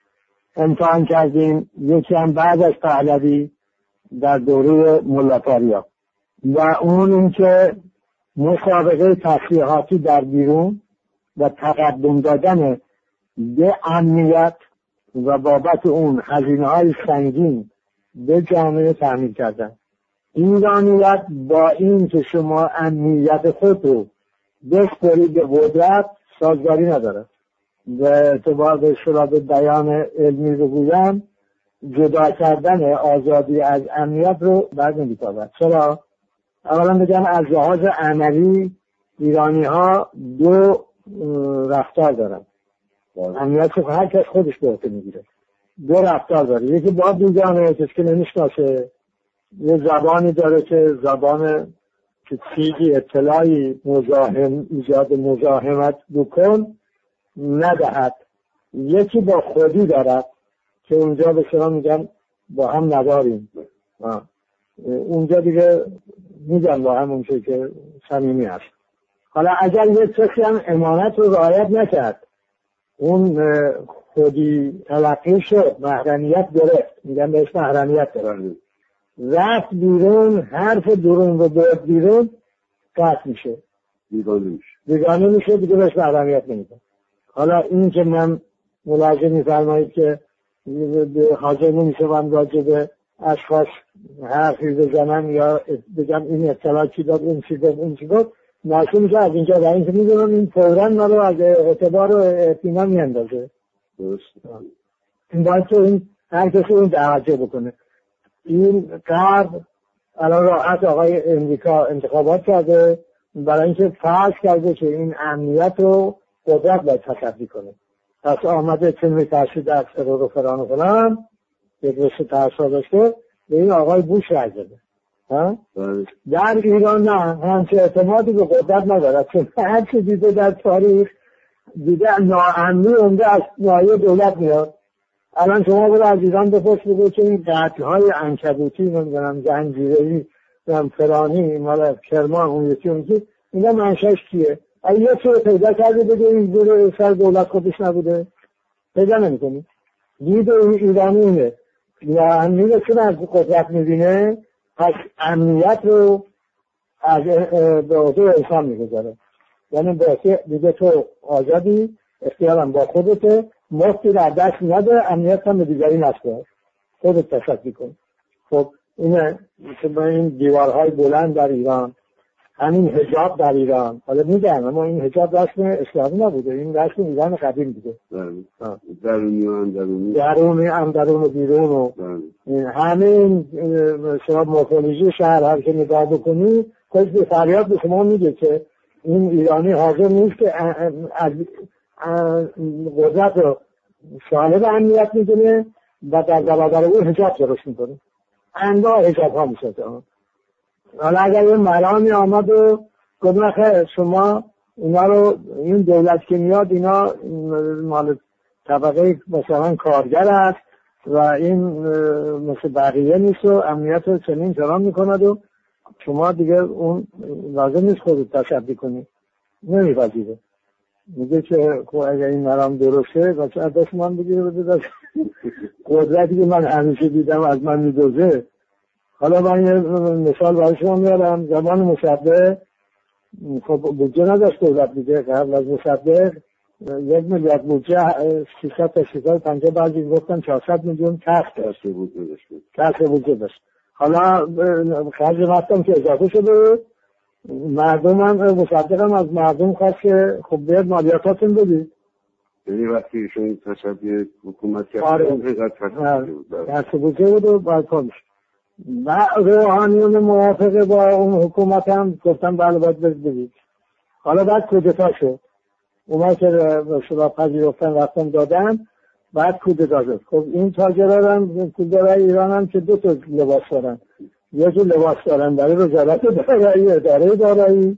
امتحان کردیم یکی هم بعد از پهلوی در دوره ملتاریا و اون اینکه مسابقه تفریحاتی در بیرون و تقدم دادن به امنیت و بابت اون هزینه های سنگین به جامعه تعمیر کردن. ایرانیت با این که شما امنیت خود رو بسپرید به قدرت سازگاری نداره. به اعتبار به به بیان علمی رو بگویم جدا کردن آزادی از امنیت رو بعد نمیتابد. چرا؟ اولا بگم از لحاظ عملی ایرانی ها دو رفتار دارن. امنیت که هر کس خودش به می‌گیره. دو رفتار داره. یکی با دیگران کسی که نمی‌شناسه. یه زبانی داره که زبان که چیزی اطلاعی مزاحم ایجاد مزاحمت بکن ندهد. یکی با خودی دارد که اونجا به شما میگن با هم نداریم اونجا دیگه میگن با هم اونجا که صمیمی هست. حالا اگر یه کسی هم امانت رو رعایت نکرد اون خودی تلقی شد محرمیت گرفت. میگن بهش محرمیت دارن رفت بیرون حرف درون رو برد بیرون قطع میشه. بیگانه میشه. دیگه بهش محرمیت نمیده حالا این که من ملاحظه میفرمایید که حاضر نمی‌شوم راجع به اشخاص حرفی بزنم یا بگم این اطلاع چی داد اون چی داد اون چی داد از اینجا در اینکه می‌دونم این فورا ما رو از اعتبار و اطمینان میاندازه. این باید تو این هر کسی این توجه بکنه. این قرب الان راحت آقای امریکا انتخابات کرده برای اینکه فرض کرده که این امنیت رو قدرت باید تصدی کنه. پس آمده چون تحصیل در سرور و فران و فلان. یک رشته تحصیل داشته. به این آقای بوش رای داده. بله. در ایران نه. همچه اعتمادی به قدرت ندارد. چون هر چه دیده در تاریخ دیده ناامنی اونده از نایه دولت میاد. الان شما برو از ایران بپرس بگو که این قتل های انکبوتی نمی‌دونم زنجیری فرانی مال کرمان اون یکی اون اینا منشش کیه؟ اگه یه چیز پیدا کرده بگه این زیر سر دولت خودش نبوده؟ پیدا نمی‌کنی دید ایرانی اینه و میرسونه از قدرت می‌بینه پس امنیت رو از به عهده انسان می‌گذاره. یعنی باشه دیگه تو آزادی اختیارم با خودته مفتی در دست نده امنیت هم دیگری نسپار خودت تصدی کن خب اینه مثل این دیوارهای بلند در ایران همین هجاب در ایران حالا میگم اما این هجاب رسم اسلامی نبوده این رسم ایران قدیم بوده. درونی و اندرونی درونی اندرون و بیرون و بله. همین شما مورفولوژی شهر هر که نگاه بکنی به فریاد به شما میگه که این ایرانی حاضر نیست که از قدرت رو صاحب امنیت می‌دونه و در برابر او حجاب درست می‌کنه. انواع حجاب ها میشه حالا اگر یه مرامی آمد و گفت شما اینا رو این دولت که میاد اینا مال طبقه مثلا کارگر است و این مثل بقیه نیست و امنیت رو چنین چنان می‌کند و شما دیگه اون لازم نیست خودت تشبیه کنی. نمیپذیره. میگه که خب اگر این مرام درسته و چه دست من بگیره بده قدرتی که من همیشه دیدم از من میدوزه. حالا من یه مثال برای شما میارم. زمان مصدق خب بودجه نداشت دولت دیگه قبل از مصدق یک میلیارد بودجه 600 تا 650 بعضی گفتن 400 میلیون کسب داشت. کسب بودجه داشت. حالا خرج مستم که اضافه شده مردم هم مصدق هم از مردم خواست که خب بیاد مالیاتاتون بدید. یعنی وقتی ایشون تصدی حکومت کرد آره. کسب بودجه بود. و باید کار و روحانیون موافقه با اون حکومت هم گفتن بله باید بدید حالا بعد کودتا شد؟ اومد که شما پذیرفتن رفتن دادن. بعد کودتا شد خب این تاجرها هم کودرای ایران هم که دو تا لباس دارن. یکی لباس دارن برای وزارت دارایی اداره دارایی.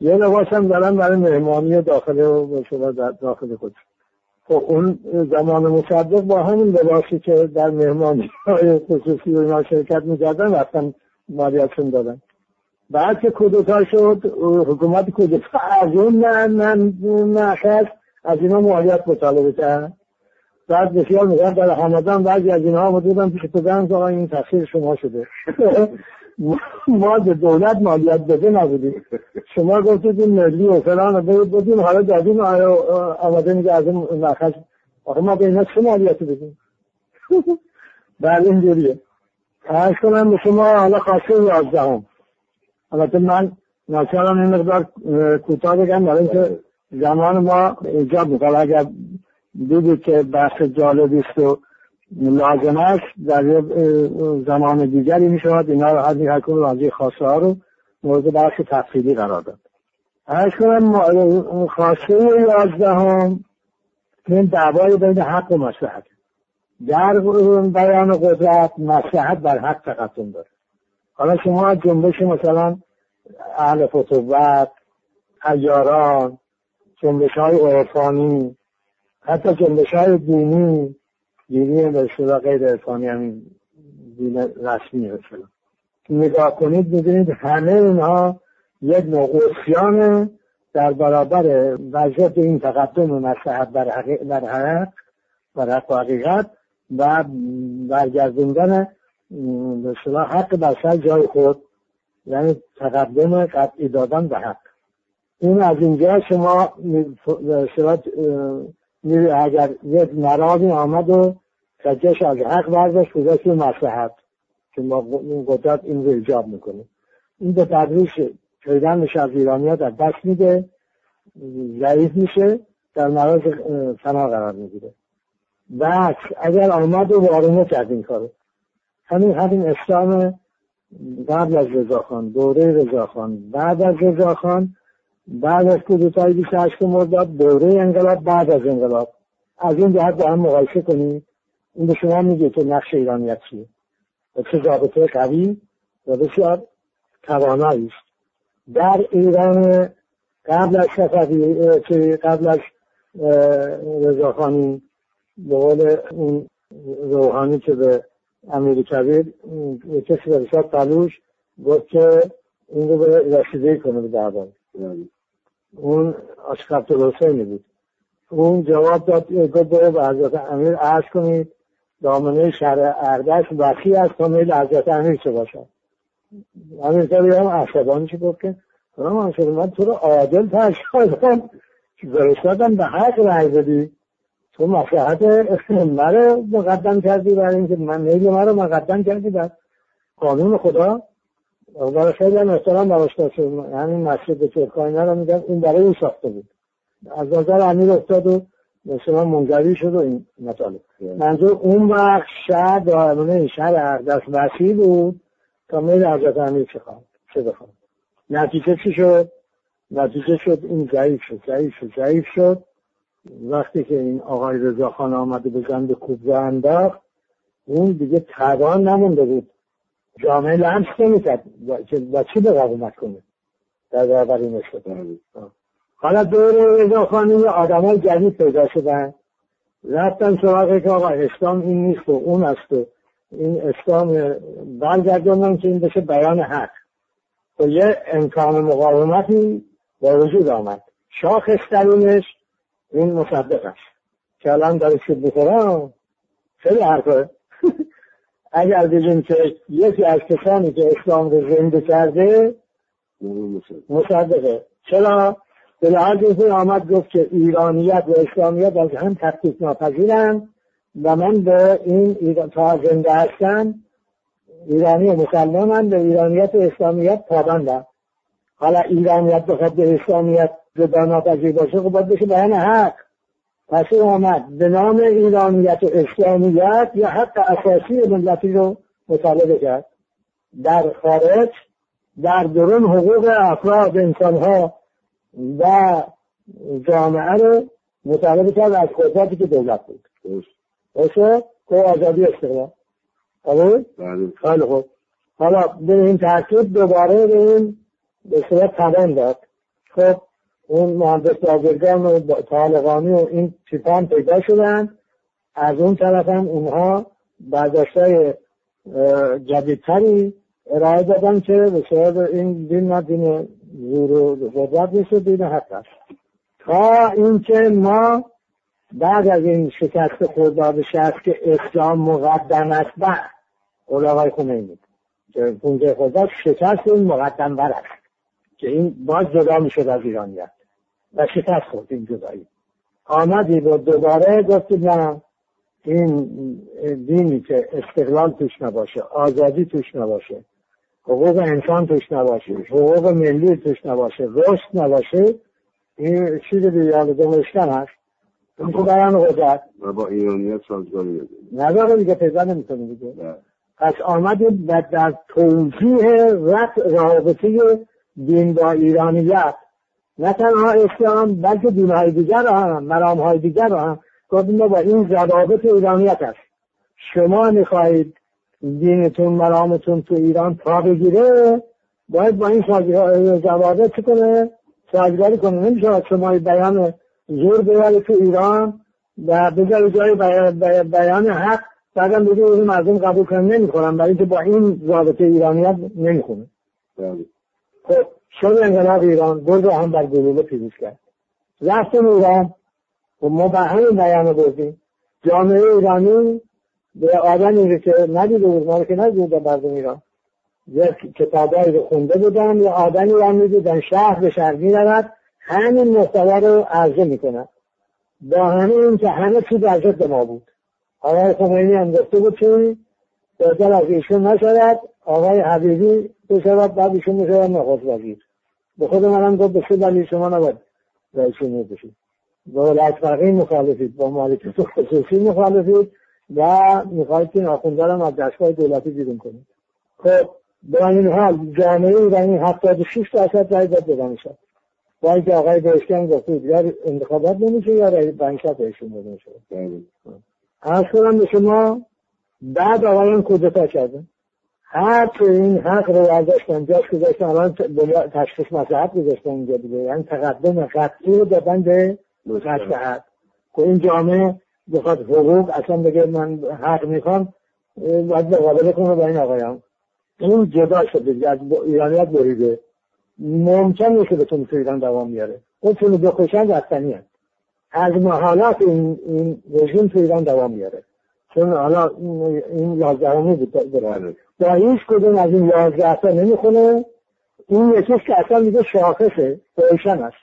یه لباس هم دارن برای مهمانی داخل و داخل خود. خب اون زمان مصدق با همین لباسی که در مهمانی های خصوصی و اینا شرکت می‌کردن رفتن مالیاتشون دادن. بعد که کودتا شد حکومت کودتا از اون نخست از اینا مالیات مطالبه کرد. بعد بسیار میگن در همدان بعضی از اینها آمده پیش پدرم که این تقصیر شما شده. ما به دولت مالیات بده نبودیم. شما گفتید این ملی و فلان بدیم حالا دادیم آمده میگه از این نخش آخه ما به اینا چه مالیات بدیم؟ بله اینجوریه. ارز کنم به شما حالا خواسته یازدهم. البته من ناچارم این مقدار کوتاه بگم برای اینکه زمان ما ایجاب می‌کنه. اگر دیدید که بحث جالبی است و لازم است. در زمان دیگری می شود اینا رو هر هر کنون از خواسته ها رو مورد بحث تفصیلی قرار داد. ارز کنم خواسته یازدهم این دعوای بین حق و مسلحت در بیان قدرت مسلحت بر حق تقدم داره. حالا شما جنبش مثلا اهل فتوبت ایاران جنبش های عرفانی حتی جنبش های دینی دینی به اصطلاح غیر ارفانی همین دین رسمی مثلا. نگاه کنید می‌دونید همه اینها یک نوع در برابر وضعیت این تقدم و مسلحت بر حق بر حق بر حق و حقیقت و برگردوندن به حق بر سر جای خود یعنی تقدم قطعی دادن به حق. این از اینجا شما اگر یک مرابی آمد و کجش از حق برداشت گذاشت مسلحت که ما قدرت این رو ایجاب می‌کنه این به تدریج پیدنش از ایرانی در دست میده ضعیف میشه در مراز فنا قرار می‌گیره. بعد اگر آمد و وارونه کرد این کارو. همین همین اسلام قبل از رضاخان دوره رضاخان بعد از رضاخان بعد از کودتای 28 مرداد دوره انقلاب بعد از انقلاب. از این جهت با هم مقایسه کنید این به شما میگه که نقش ایرانیت چیه؟ و چه ضابطه قوی و بسیار توانایی است. در ایران قبل از که قبل از رضاخانی به قول اون روحانی که به امیر کبیر کسی به رشاد تلوش گفت که این رو به رسیده کنه به دربار. اون اشکبت الحسینی بود. اون جواب داد گفت برو به حضرت امیر عرض کنید. دامنه شهر اردش وقی از تا میل حضرت امیر چه باشد. امیر کاری هم عصبانی چه گفت که من تو رو عادل تشکردم فرستادم به حق رای بدی. تو مصلحت مرا مقدم کردی برای اینکه من میل مرا مقدم کردی. بر قانون خدا برای خیلی هم احترام براش همین یعنی مسجد ترکانه رو میگن این برای این ساخته بود. از نظر امیر افتاد و مثلا منجوی شد و این مطالب. منظور اون وقت شهر دارمونه شهر اردست وسیع بود تا میل حضرت امیر چه خواهد چه بخواد نتیجه چی شد؟ نتیجه شد این ضعیف شد ضعیف شد ضعیف شد. وقتی که این آقای رضاخان آمده به زند کوبزه انداخت اون دیگه توان نمونده بود. جامعه لمس نمی‌کرد. و چی مقاومت کنه؟ در برابر این حالا دور رضاخانی آدم های جدید پیدا شدن. رفتن سراغ که آقا اسلام این نیست و اون است و این اسلام برگردوندن که این بشه بیان حق. و یه امکان مقاومتی با وجود آمد. شاخصترینش این مصدق است. که الان داره شد بخورم خیلی حرفه. اگر بگیم که یکی از کسانی که اسلام رو زنده کرده مصدقه. چرا؟ به لحاظ آمد گفت که ایرانیت و اسلامیت از هم تفکیک ناپذیرند و من به این ایران تا زنده هستم ایرانی و مسلمان به ایرانیت و اسلامیت پابندم. حالا ایرانیت بخواد به اسلامیت جدا ناپذیر باشه خب باید بشه بیان حق. پس آمد. به نام ایرانیت و اسلامیت یا حق اساسی ملتی رو مطالبه کرد. در خارج در درون حقوق افراد انسانها و جامعه رو مطالبه کرد از قدرتی که دولت بود. باشه که آزادی استقلال. قبول؟ خیلی خوب حالا به این ترکیب دوباره به این به صورت توان داد. خب اون مهندس بازرگان و طالقانی و این چیپان پیدا شدن. از اون طرف هم اونها برداشتای جدیدتری ارائه دادن که به این دین نه دین زور و قدرت نیست دین حق است. تا اینکه ما بعد از این شکست خرداد شهست که اسلام مقدم است بر آقای خمینی. که پونجه خرداد شکست این مقدم بر است. که این باز جدا می‌شد از ایرانیت. و شکست خورد این جدایی. آمدی با دوباره گفت نه این دینی که استقلال توش نباشه آزادی توش نباشه حقوق انسان توش نباشه حقوق ملی توش نباشه رشد نباشه این چیز دیگه دمشکن هست. اون تو بیان قدرت و با ایرانیت سازگاری نداره دیگه پیدا نمی‌تونه دیگه. پس آمدیم و در توضیح رفت رابطه دین با ایرانیت. نه تنها اسلام بلکه دینهای دیگر هم مرام های دیگر هم گفتیم با این ضوابط ایرانیت است. شما می‌خواهید دینتون مرامتون تو ایران پا بگیره باید با این ضوابط کنه سازگاری کنه. نمیشه شما بیان زور بیاره تو ایران و بذاره جای بیان حق. بعدم بگه این مردم قبول کنن. نمی‌کنن برای اینکه با این رابطه ایرانیت نمی‌خونه. بله. خب شد انقلاب ایران گرد هم بر گلوله پیروز کرد. رفتم ایران. و خب ما به همین بیان بردیم. جامعه ایرانی به آدمی که ندیده بود ما که ندیده مردم ایران. یک کتابایی رو خونده بودن یا آدمی رو می‌دیدن. شهر به شهر می‌رود. همین محتوا رو عرضه می‌کنن. با همه این که همه چی در ضد ما بود. آقای خمینی هم گفته بود که بهتر از ایشون نشود. آقای حبیبی بشود بعد ایشون می‌شود نخست وزیر. به خود منم گفت به دلیل شما نباید رئیس جمهور بشید. با ولایت مخالفید با مالکیت خصوصی مخالفید و می‌خواهید که ناخونده هم از دستگاه دولتی بیرون کنید. خب به این حال جامعه ایرانی هفتاد شیش درصد رای داد به شد با اینکه آقای بهشکن گفته یا انتخابات نمیشه یا رای بنشت بهشون داده میشه از کنم به شما بعد آقایان کودتا کردن. هر که این حق رو برداشتن جاش گذاشتن الان تشخیص مساحت گذاشتن اینجا دیگه. یعنی تقدم قطعی رو دادن به مساحت که این جامعه بخواد حقوق اصلا بگه من حق می‌خوام باید مقابله کنه با این آقایان. این جدا شده از ایرانیت بریده. ممکن نیست بتونه تو ایران دوام میاره اون چون بکشن رفتنی هست از محالات این, این رژیم تو ایران دوام میاره چون حالا این یازدهمی بود بله. با هیچ کدوم از این یازده تا نمی‌خونه. این یکیش که اصلا میگه شاخصه روشن است.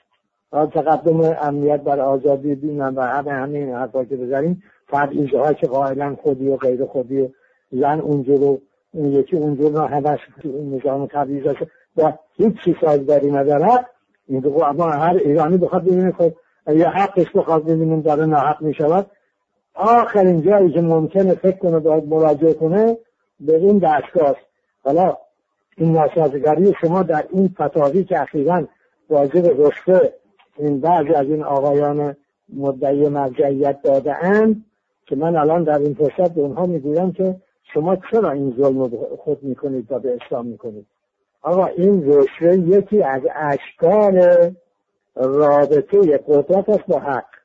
تقدم امنیت بر آزادی دین و همه همین حرفا که بزنیم تبعیض ها که قائلا خودی و غیر خودی زن اونجور رو یکی اونجور رو همش نظام تبعیض هست. و هیچ چی سازداری ندارد این اما هر ایرانی بخواد ببینه خود یا حقش بخواد ببینیم داره ناحق می‌شود. آخرین جایی که ممکنه فکر کنه باید مراجعه کنه به این دستگاه. حالا این ناسازگاری شما در این فتاوی که اخیرا واجب رشته این بعضی از این آقایان مدعی مرجعیت داده اند که من الان در این فرصت به اونها می‌گویم که شما چرا این ظلم رو خود می‌کنید و به اسلام می‌کنید؟ آقا این رشوه یکی از اشکال رابطه قدرت است با حق.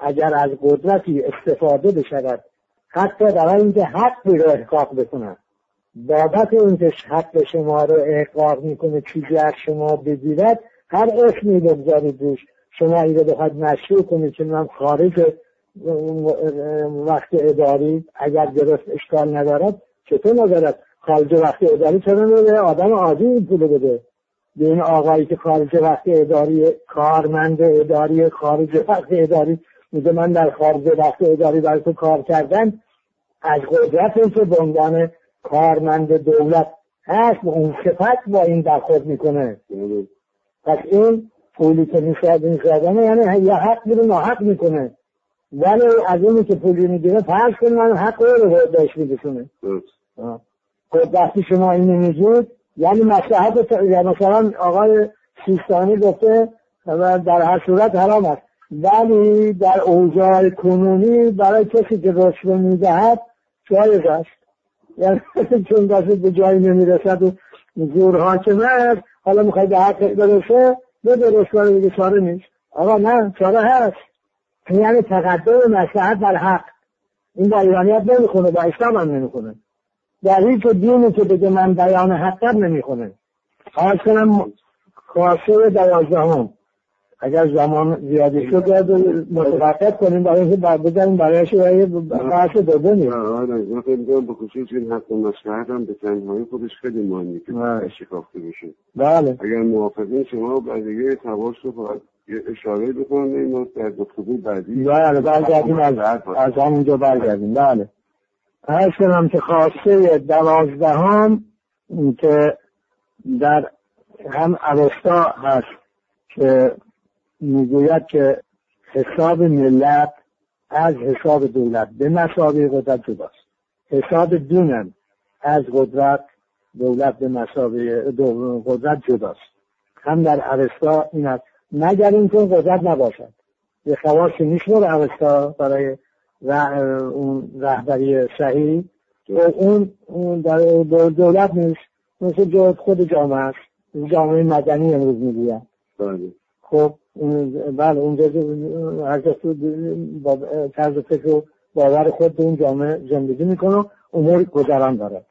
اگر از قدرتی استفاده بشود حتی در اینکه حقی رو احقاق بکنن بابت اینکه حق شما رو احقاق می‌کنه چیزی از شما بگیرد هر اسمی بگذارید روش. شما این رو بخواید مشروع کنید که من خارج وقت اداری اگر درست اشکال ندارد چطور ندارد خارج وقت اداری چرا نمیده آدم عادی این پول بده. به این آقایی که خارج وقت اداری کارمند اداری خارج وقت اداری میگه من در خارج وقت اداری برای تو کار کردن از قدرت که به کارمند دولت هست اون صفت با این برخورد می‌کنه. پس این پولی که می‌شد میشدنه یعنی یه حق میره ناحق می‌کنه. ولی از اونی که پولی می‌گیره فرض کن من حق رو بهش میرسونه خب وقتی شما این میگید یعنی مسلحت یعنی مثلا آقای سیستانی گفته در هر صورت حرام است. ولی در اوضاع کنونی برای کسی که رشوه می‌دهد جایز است. یعنی چون دست به جایی نمی‌رسد و زور حاکم است حالا می‌خوای به حق برسه بده رشوه رو بگه چاره نیست. آقا نه چاره هست. یعنی تقدم مسلحت بر حق. این در ایرانیت نمی‌خونه با اسلام هم نمی‌خونه. در هیچ دینی که بگه من بیان حقیقت نمی‌خونه. خواهد کنم خواسته دوازدهم. اگر زمان زیادی شد باید متوقف کنیم برای اینکه بزنیم برایش برای بحث دومی آره من فکر می‌کنم به خصوص این حق مشهد هم به تنهایی خودش خیلی مهمه که شکافته بشه. بله. اگر موافقین شما بقیه تواس رو یه اشاره بکنم این در گفتگو بعدی بله برگردیم از, از همونجا برگردیم. بله. هر کنم که خواسته دوازدهم که در هم اوستا هست که می‌گوید که حساب ملت از حساب دولت به مسابقه قدرت جداست. حساب دینم از قدرت دولت به مسابقه قدرت جداست. هم در اوستا این است. مگر اینکه قدرت نباشد. یه خواصی میشمور اوستا برای اون رهبری صحیح. اون در دولت نیست. مثل خود جامعه است. جامعه مدنی امروز می‌گوید. بله. خب بله اونجا هر با طرز فکر و باور خود به اون جامعه زندگی می‌کنه امور گذران داره.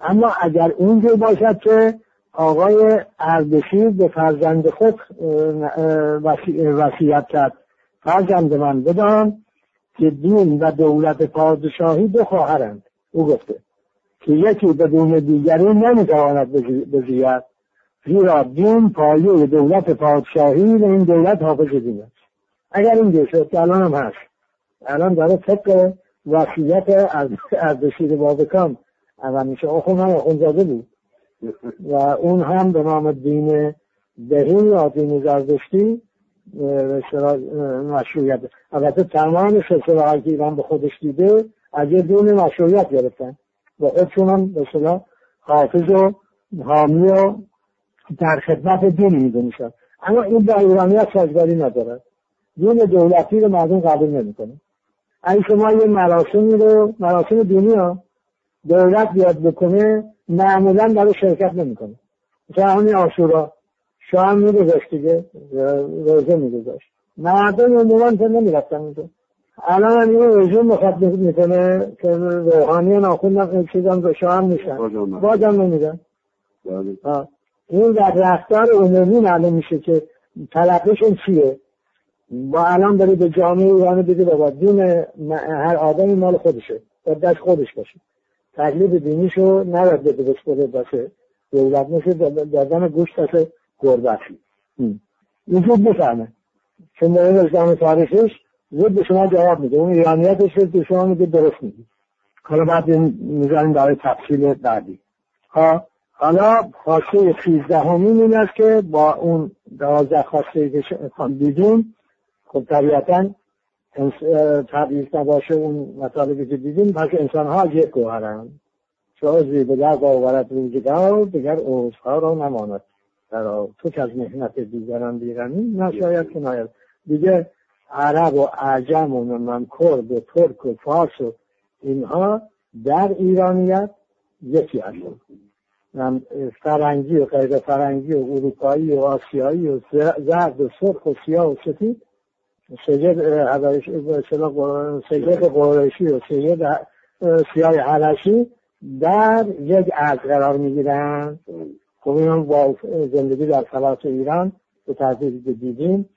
اما اگر اونجا باشد که آقای اردشیر به فرزند خود وصیت کرد فرزند من بدان که دین و دولت پادشاهی دو خواهرند. او گفته که یکی بدون دیگری نمی‌تواند بزید زیرا دین پایه دولت پادشاهی و این دولت حافظ دین است. اگر این شد که الان هم هست. الان داره فکر وصیت اردشیر بابکان. اول میشه آخون هم آخونزاده بود. و اون هم به نام دین بهی یا دین زردشتی مشروعیت. البته تمام سلسله های که ایران به خودش دیده از یه دون مشروعیت گرفتن. و خودشون هم به حافظ و حامی و در خدمت دین میدونیشن اما این با ایرانیت سازگاری نداره. دین دولتی رو مردم قبول نمی‌کنه. اگه شما یه مراسمی رو مراسم دینی ها دولت بیاد بکنه معمولا برای شرکت نمی‌کنه. مثلا همین آشورا شام میگذاشت دیگه روزه میگذاشت. مردم عموما تا نمی‌رفتن اونجا. الان هم این رژیم مخاطب می‌کنه که روحانی ناخون چیزم به شام میشن بازم نمیدن. این در رفتار عمومی معلوم میشه که طلبشون چیه؟ با الان داری به جامعه ایران بگی بابا دین هر آدمی مال خودشه با دست خودش باشه. تقلید دینیشو نباید به درست باشه. دولت مثل دادن گوشت هست گربتی این زود بفهمه. چون داره اسلام تاریخش زود به شما جواب میده. اون ایرانیتش رو به شما میده درست میده حالا بعد می‌ذاریم برای تفصیل بعدی. ها حالا خواسته خیزدهمین این است که با اون دوازده خواسته که دیدیم خب طبیعتا تبعیض نباشه اون مطالبی که دیدیم پس انسان ها یک گوهرن شازی به در باورت روزگار دیگر اوزها را نماند. در تو که از مهنت دیگران بیرمی نشاید که ناید. دیگه عرب و عجم و من کرد و ترک و فارس و اینها در ایرانیت یکی هستن فرنگی و غیر فرنگی و اروپایی و آسیایی و زرد و سرخ و سیاه و سفید. سید سید قرشی و سید سیاه حلشی در یک عرض قرار می‌گیرن. خب این با زندگی در فلاس ایران به تحضیل دیدیم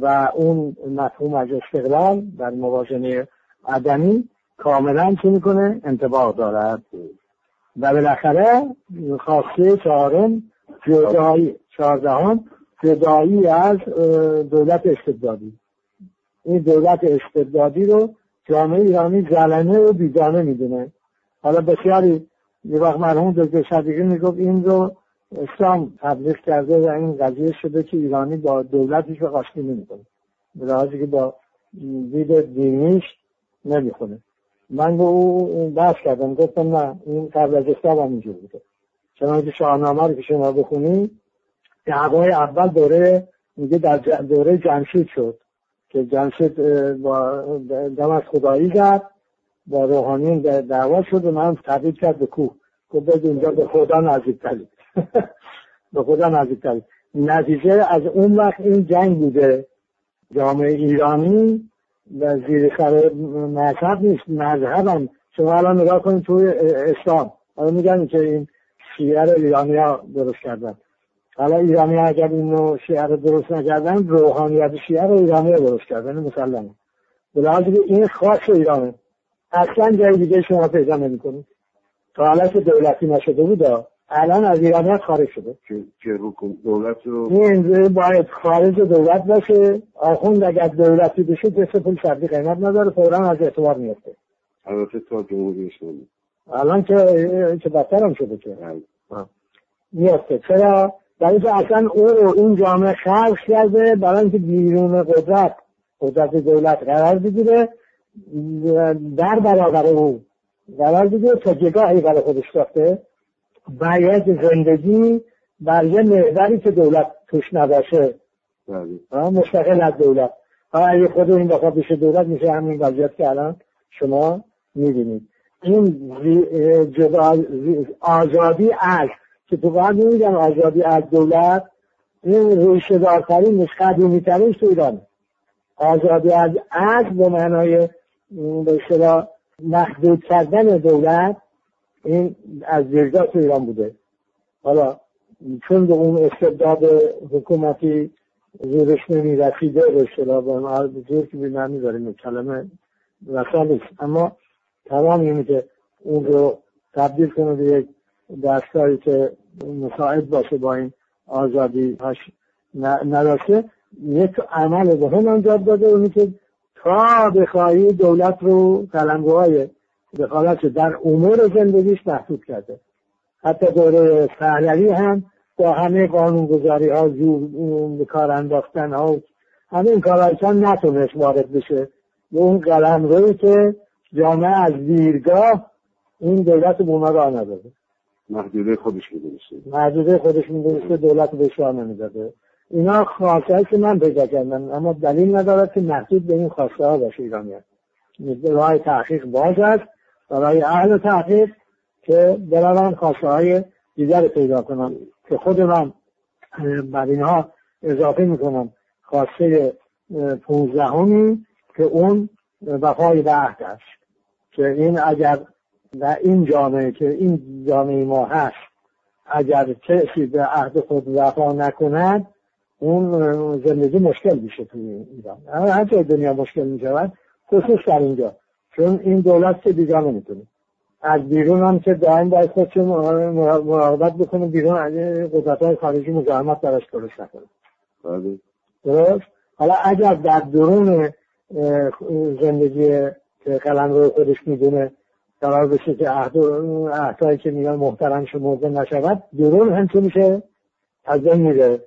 و اون مفهوم از استقلال در موازنه عدمی کاملا چی می‌کنه؟ انتباه دارد. و بالاخره خواسته چهارم جدایی چهاردهم جدایی از دولت استبدادی. این دولت استبدادی رو جامعه ایرانی زلنه و بیگانه می‌دونه. حالا بسیاری یه وقت مرحوم دکتر صدیقی می‌گفت این رو اسلام تبلیغ کرده و این قضیه شده که ایرانی با دولتش رو قاشقی نمی‌کنه. به که با دید دینیش نمی‌خونه. من به او بحث کردم گفتم نه این قبل از اسلام هم اینجور بوده. چنانکه شاهنامه رو که شما بخونی دعوای اول دوره میگه در دوره جمشید شد که جمشید با دم از خدایی زد با روحانیون دعوا شد و من تبدیل کرد به کوه. گفت اینجا به خدا نزدیک ترید به خدا نزدیک ترید نتیجه از اون وقت این جنگ بوده. جامعه ایرانی و زیر سر مذهب نیست مذهب هم شما الان نگاه کنید توی اسلام. حالا میگن که این شیعه رو ایرانی ها درست کردن. حالا ایرانی ها اگر اینو شیعه رو درست نکردن روحانیت شیعه رو ایرانی ها درست کردن مسلمه. به این خاص ایرانه. اصلا جای دیگه شما پیدا نمی‌کنید. تا حالا که دولتی نشده بود الان از ایرانیت خارج شده. که دولت رو این باید خارج دولت باشه. آخوند اگر دولتی بشه دست پول شرطی قیمت نداره. فورا از اعتبار میفته البته تا جمهوری اسلامی. الان که که بدتر هم شده که. بله. میفته چرا؟ برای که اصلا او این جامعه خلق کرده برای اینکه بیرون قدرت قدرت دولت قرار بگیره در برابر او قرار بگیره تا جگاهی برای خودش باید زندگی بر یه محوری که دولت توش نباشه. بله. مستقل از دولت. اگه خود این بخواد بشه دولت میشه همین وضعیت که الان شما می‌بینید. این آزادی از که تو قرد نمیگن آزادی از دولت این ریشه دارترین قدیمی ترین تو ایران. آزادی از از به معنای به محدود کردن دولت این از تو ایران بوده. حالا چون به اون استبداد حکومتی زورش نمی رسیده به اصطلاح به زور که بی معنی داریم کلمه نیست. اما تمام اینه که اون رو تبدیل کنه به یک دستگاهی که مساعد باشه با این آزادی هاش نداشته یک عمل به هم انجام داده اونی که تا بخواهی دولت رو قلمگوهای دخالت در امور زندگیش محدود کرده. حتی دوره پهلوی هم با همه قانونگذاری ها زور به کار انداختن ها همه این کارهایشان نتونست وارد بشه. به اون قلم روی که جامعه از دیرگاه این دولت اونا را نداده. محدوده خودش می‌دونسته. محدوده خودش می‌دونسته دولت به شما نمی‌داده. اینا خواسته که من پیدا کردم اما دلیل ندارد که محدود به این خواسته ها باشه ایرانیت راه تحقیق باز است. برای اهل تحقیق که بروند خواسته های دیگر پیدا کنم که خود من بر اینها اضافه می‌کنم. خواسته پونزدهمی که اون وفای به عهد است. که این اگر در این جامعه که این جامعه ما هست اگر کسی به عهد خود وفا نکند اون زندگی مشکل میشه توی ایران. هر جای دنیا مشکل می‌شود خصوص در اینجا. چون این دولت که دیگه نمی‌تونه. از بیرون هم که دائم باید خودشون مراقبت بکنه بیرون از قدرت های خارجی مزاحمت درش درست نکنه. بله. درست؟ حالا اگر در درون زندگی که قلم رو خودش می‌دونه قرار بشه که عهدهایی که میگن محترم مرده نشود درون هم چه میشه از بین میره.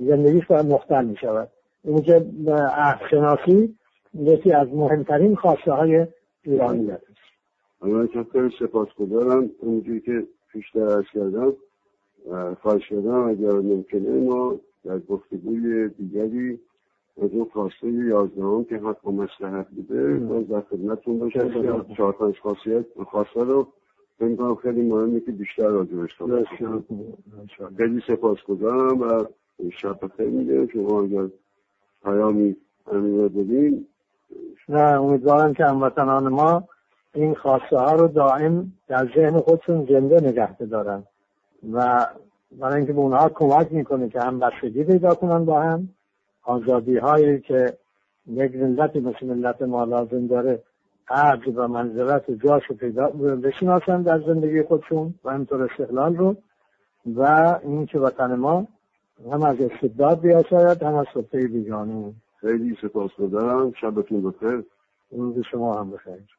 زندگیش باید مختل می‌شود. این که عهد شناسی یکی از مهمترین خواسته های ایرانی است. من خیلی سپاس گذارم اونجوری که پیشتر ارز کردم خواهش کردم اگر ممکنه ما در گفتگوی دیگری از اون خواسته یازدهم که حق و مسلحت بوده باز در خدمتتون باشم. چهار پنج خاصیت خواسته رو فکر کنم خیلی مهمه که بیشتر راجبش خیلی سپاس گذارم و شب بخیر میگه شما اگر پیامی همین رو نه امیدوارم که هموطنان ما این خواسته ها رو دائم در ذهن خودشون زنده نگه دارن. و برای اینکه به اونها کمک می‌کنه که هم بستگی پیدا کنن با هم آزادی هایی که یک ملت مثل ملت ما لازم داره عدل و منزلت و جاش رو پیدا بشناسن در زندگی خودشون و همینطور استقلال رو. و این که وطن ما هم از استبداد بیاساید هم از سلطه بیگانه. خیلی سپاس دارم شبتون بخیر. روز شما هم بخیر.